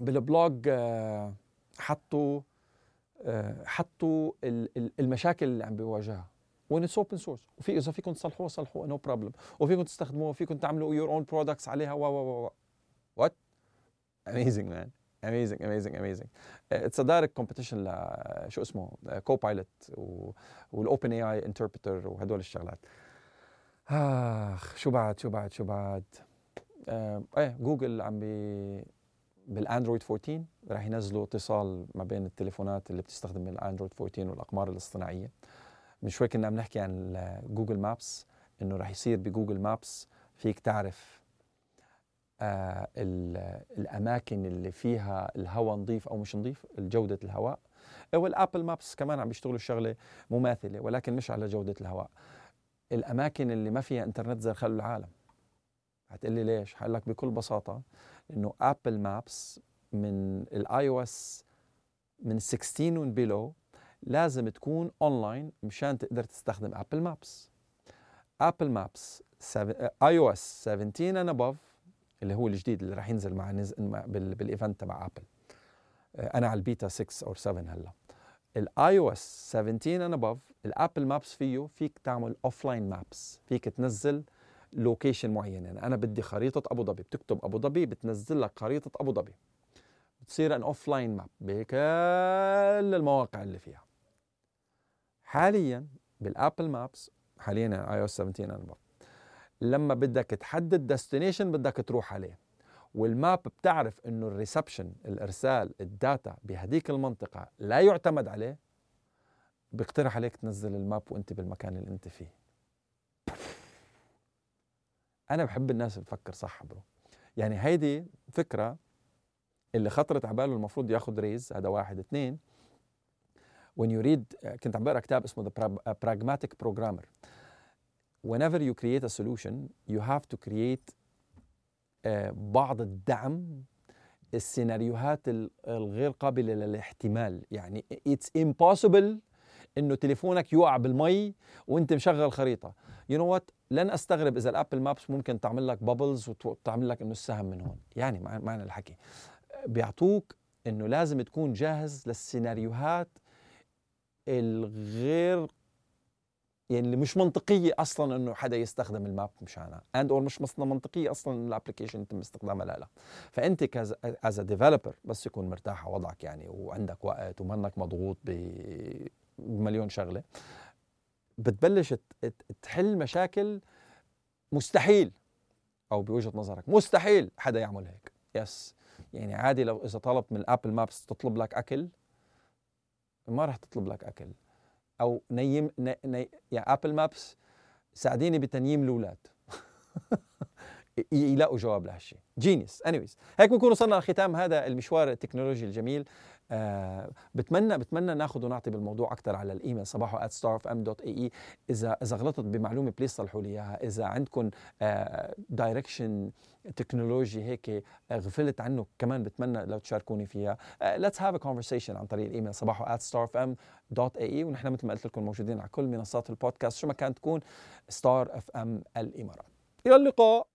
بال blog آه، حطوا آه، حطوا المشاكل اللي عم بيواجهها. and it's open source وفي إذا فيكم تصلحوها صلحوها no problem وفيكم تستخدموها وفيكم تعملوا your own products عليها و و و what amazing man amazing amazing amazing it's a direct competition ل شو اسمه Copilot وال OpenAI interpreter وهدول الشغلات. آخ شو بعد شو بعد شو بعد؟ آه إيه جوجل عم بي بال Android 14 راح ينزلوا اتصال ما بين التليفونات اللي بتستخدم ال Android 14 والأقمار الاصطناعية. من شوي كنا عم نحكي عن Google Maps إنه راح يصير ب Google Maps فيك تعرف آه الأماكن اللي فيها الهواء نظيف أو مش نظيف جودة الهواء. وال Apple Maps كمان عم بيشتغلوا شغلة مماثلة ولكن مش على جودة الهواء. الأماكن اللي ما فيها إنترنت زي خلو العالم. هتقول لي ليش؟ هقول لك بكل بساطة إنه Apple Maps من ال iOS من 16 وبيلو لازم تكون اونلاين مشان تقدر تستخدم Apple Maps Apple Maps iOS 17 and above اللي هو الجديد اللي راح ينزل مع بال event تبع Apple آه، أنا على البيتا 6 أو 7 هلا. ال iOS 17 and above ال Apple Maps فيه فيك تعمل offline maps فيك تنزل location معين يعني أنا بدي خريطة أبو ظبي. بتكتب أبو ظبي بتنزل لك خريطة أبو ظبي. بتصير an offline map بكل المواقع اللي فيها. حاليا بال Apple Maps حاليا iOS 17 أنا لما بدك تحدد destination بدك تروح عليه. وال map بتعرف إنه ال reception الإرسال ال data بهديك المنطقة لا يعتمد عليه بيقترح عليك تنزل ال map وأنت بالمكان اللي أنت فيه. أنا بحب الناس اللي بتفكر صح برو يعني هيدي فكرة اللي خطرت على باله المفروض ياخذ ريز هذا واحد. اثنين when you read كنت عم بقرأ كتاب اسمه The Pragmatic Programmer. Whenever you create a solution you have to create آه، بعض الدعم السيناريوهات الغير قابلة للاحتمال. يعني it's impossible إنه تليفونك يوقع بالمي وأنت مشغل خريطة. you know what لن أستغرب إذا ال Apple Maps ممكن تعمل لك bubbles وتعمل لك إنه السهم من هون. يعني معنى الحكي. بيعطوك إنه لازم تكون جاهز لل scenarioهات الغير يعني اللي مش منطقية أصلا إنه حدا يستخدم ال map مشانها. and/or مش منطقية أصلا إنه ال application يتم استخدامها لا فأنت as developer بس يكون مرتاح على وضعك يعني وعندك وقت ومنك مضغوط بمليون شغلة. بتبلش تحل مشاكل مستحيل أو بوجهة نظرك مستحيل حدا يعمل هيك. yes يعني عادي لو إذا طلبت من ال Apple Maps تطلب لك أكل ما راح تطلب لك أكل. أو نيم ني ني يعني Apple Maps ساعديني بتنييم الأولاد. يلاقوا جواب لهالشيء genius anyways هيك بنكون وصلنا لختام هذا المشوار التكنولوجي الجميل. آه بتمنى بتمنى ناخذ ونعطي بالموضوع أكثر على الإيميل sabaho@starfm.ae اذا إذا غلطت بمعلومة please صلحوا لي إياها. إذا عندكم آه direction تكنولوجي هيك غفلت عنه كمان بتمنى لو تشاركوني فيها. let's have a conversation عن طريق الإيميل sabaho@starfm.ae ونحن مثل ما قلت لكم موجودين على كل منصات البودكاست شو ما كانت تكون Star FM الإمارات. إلى اللقاء!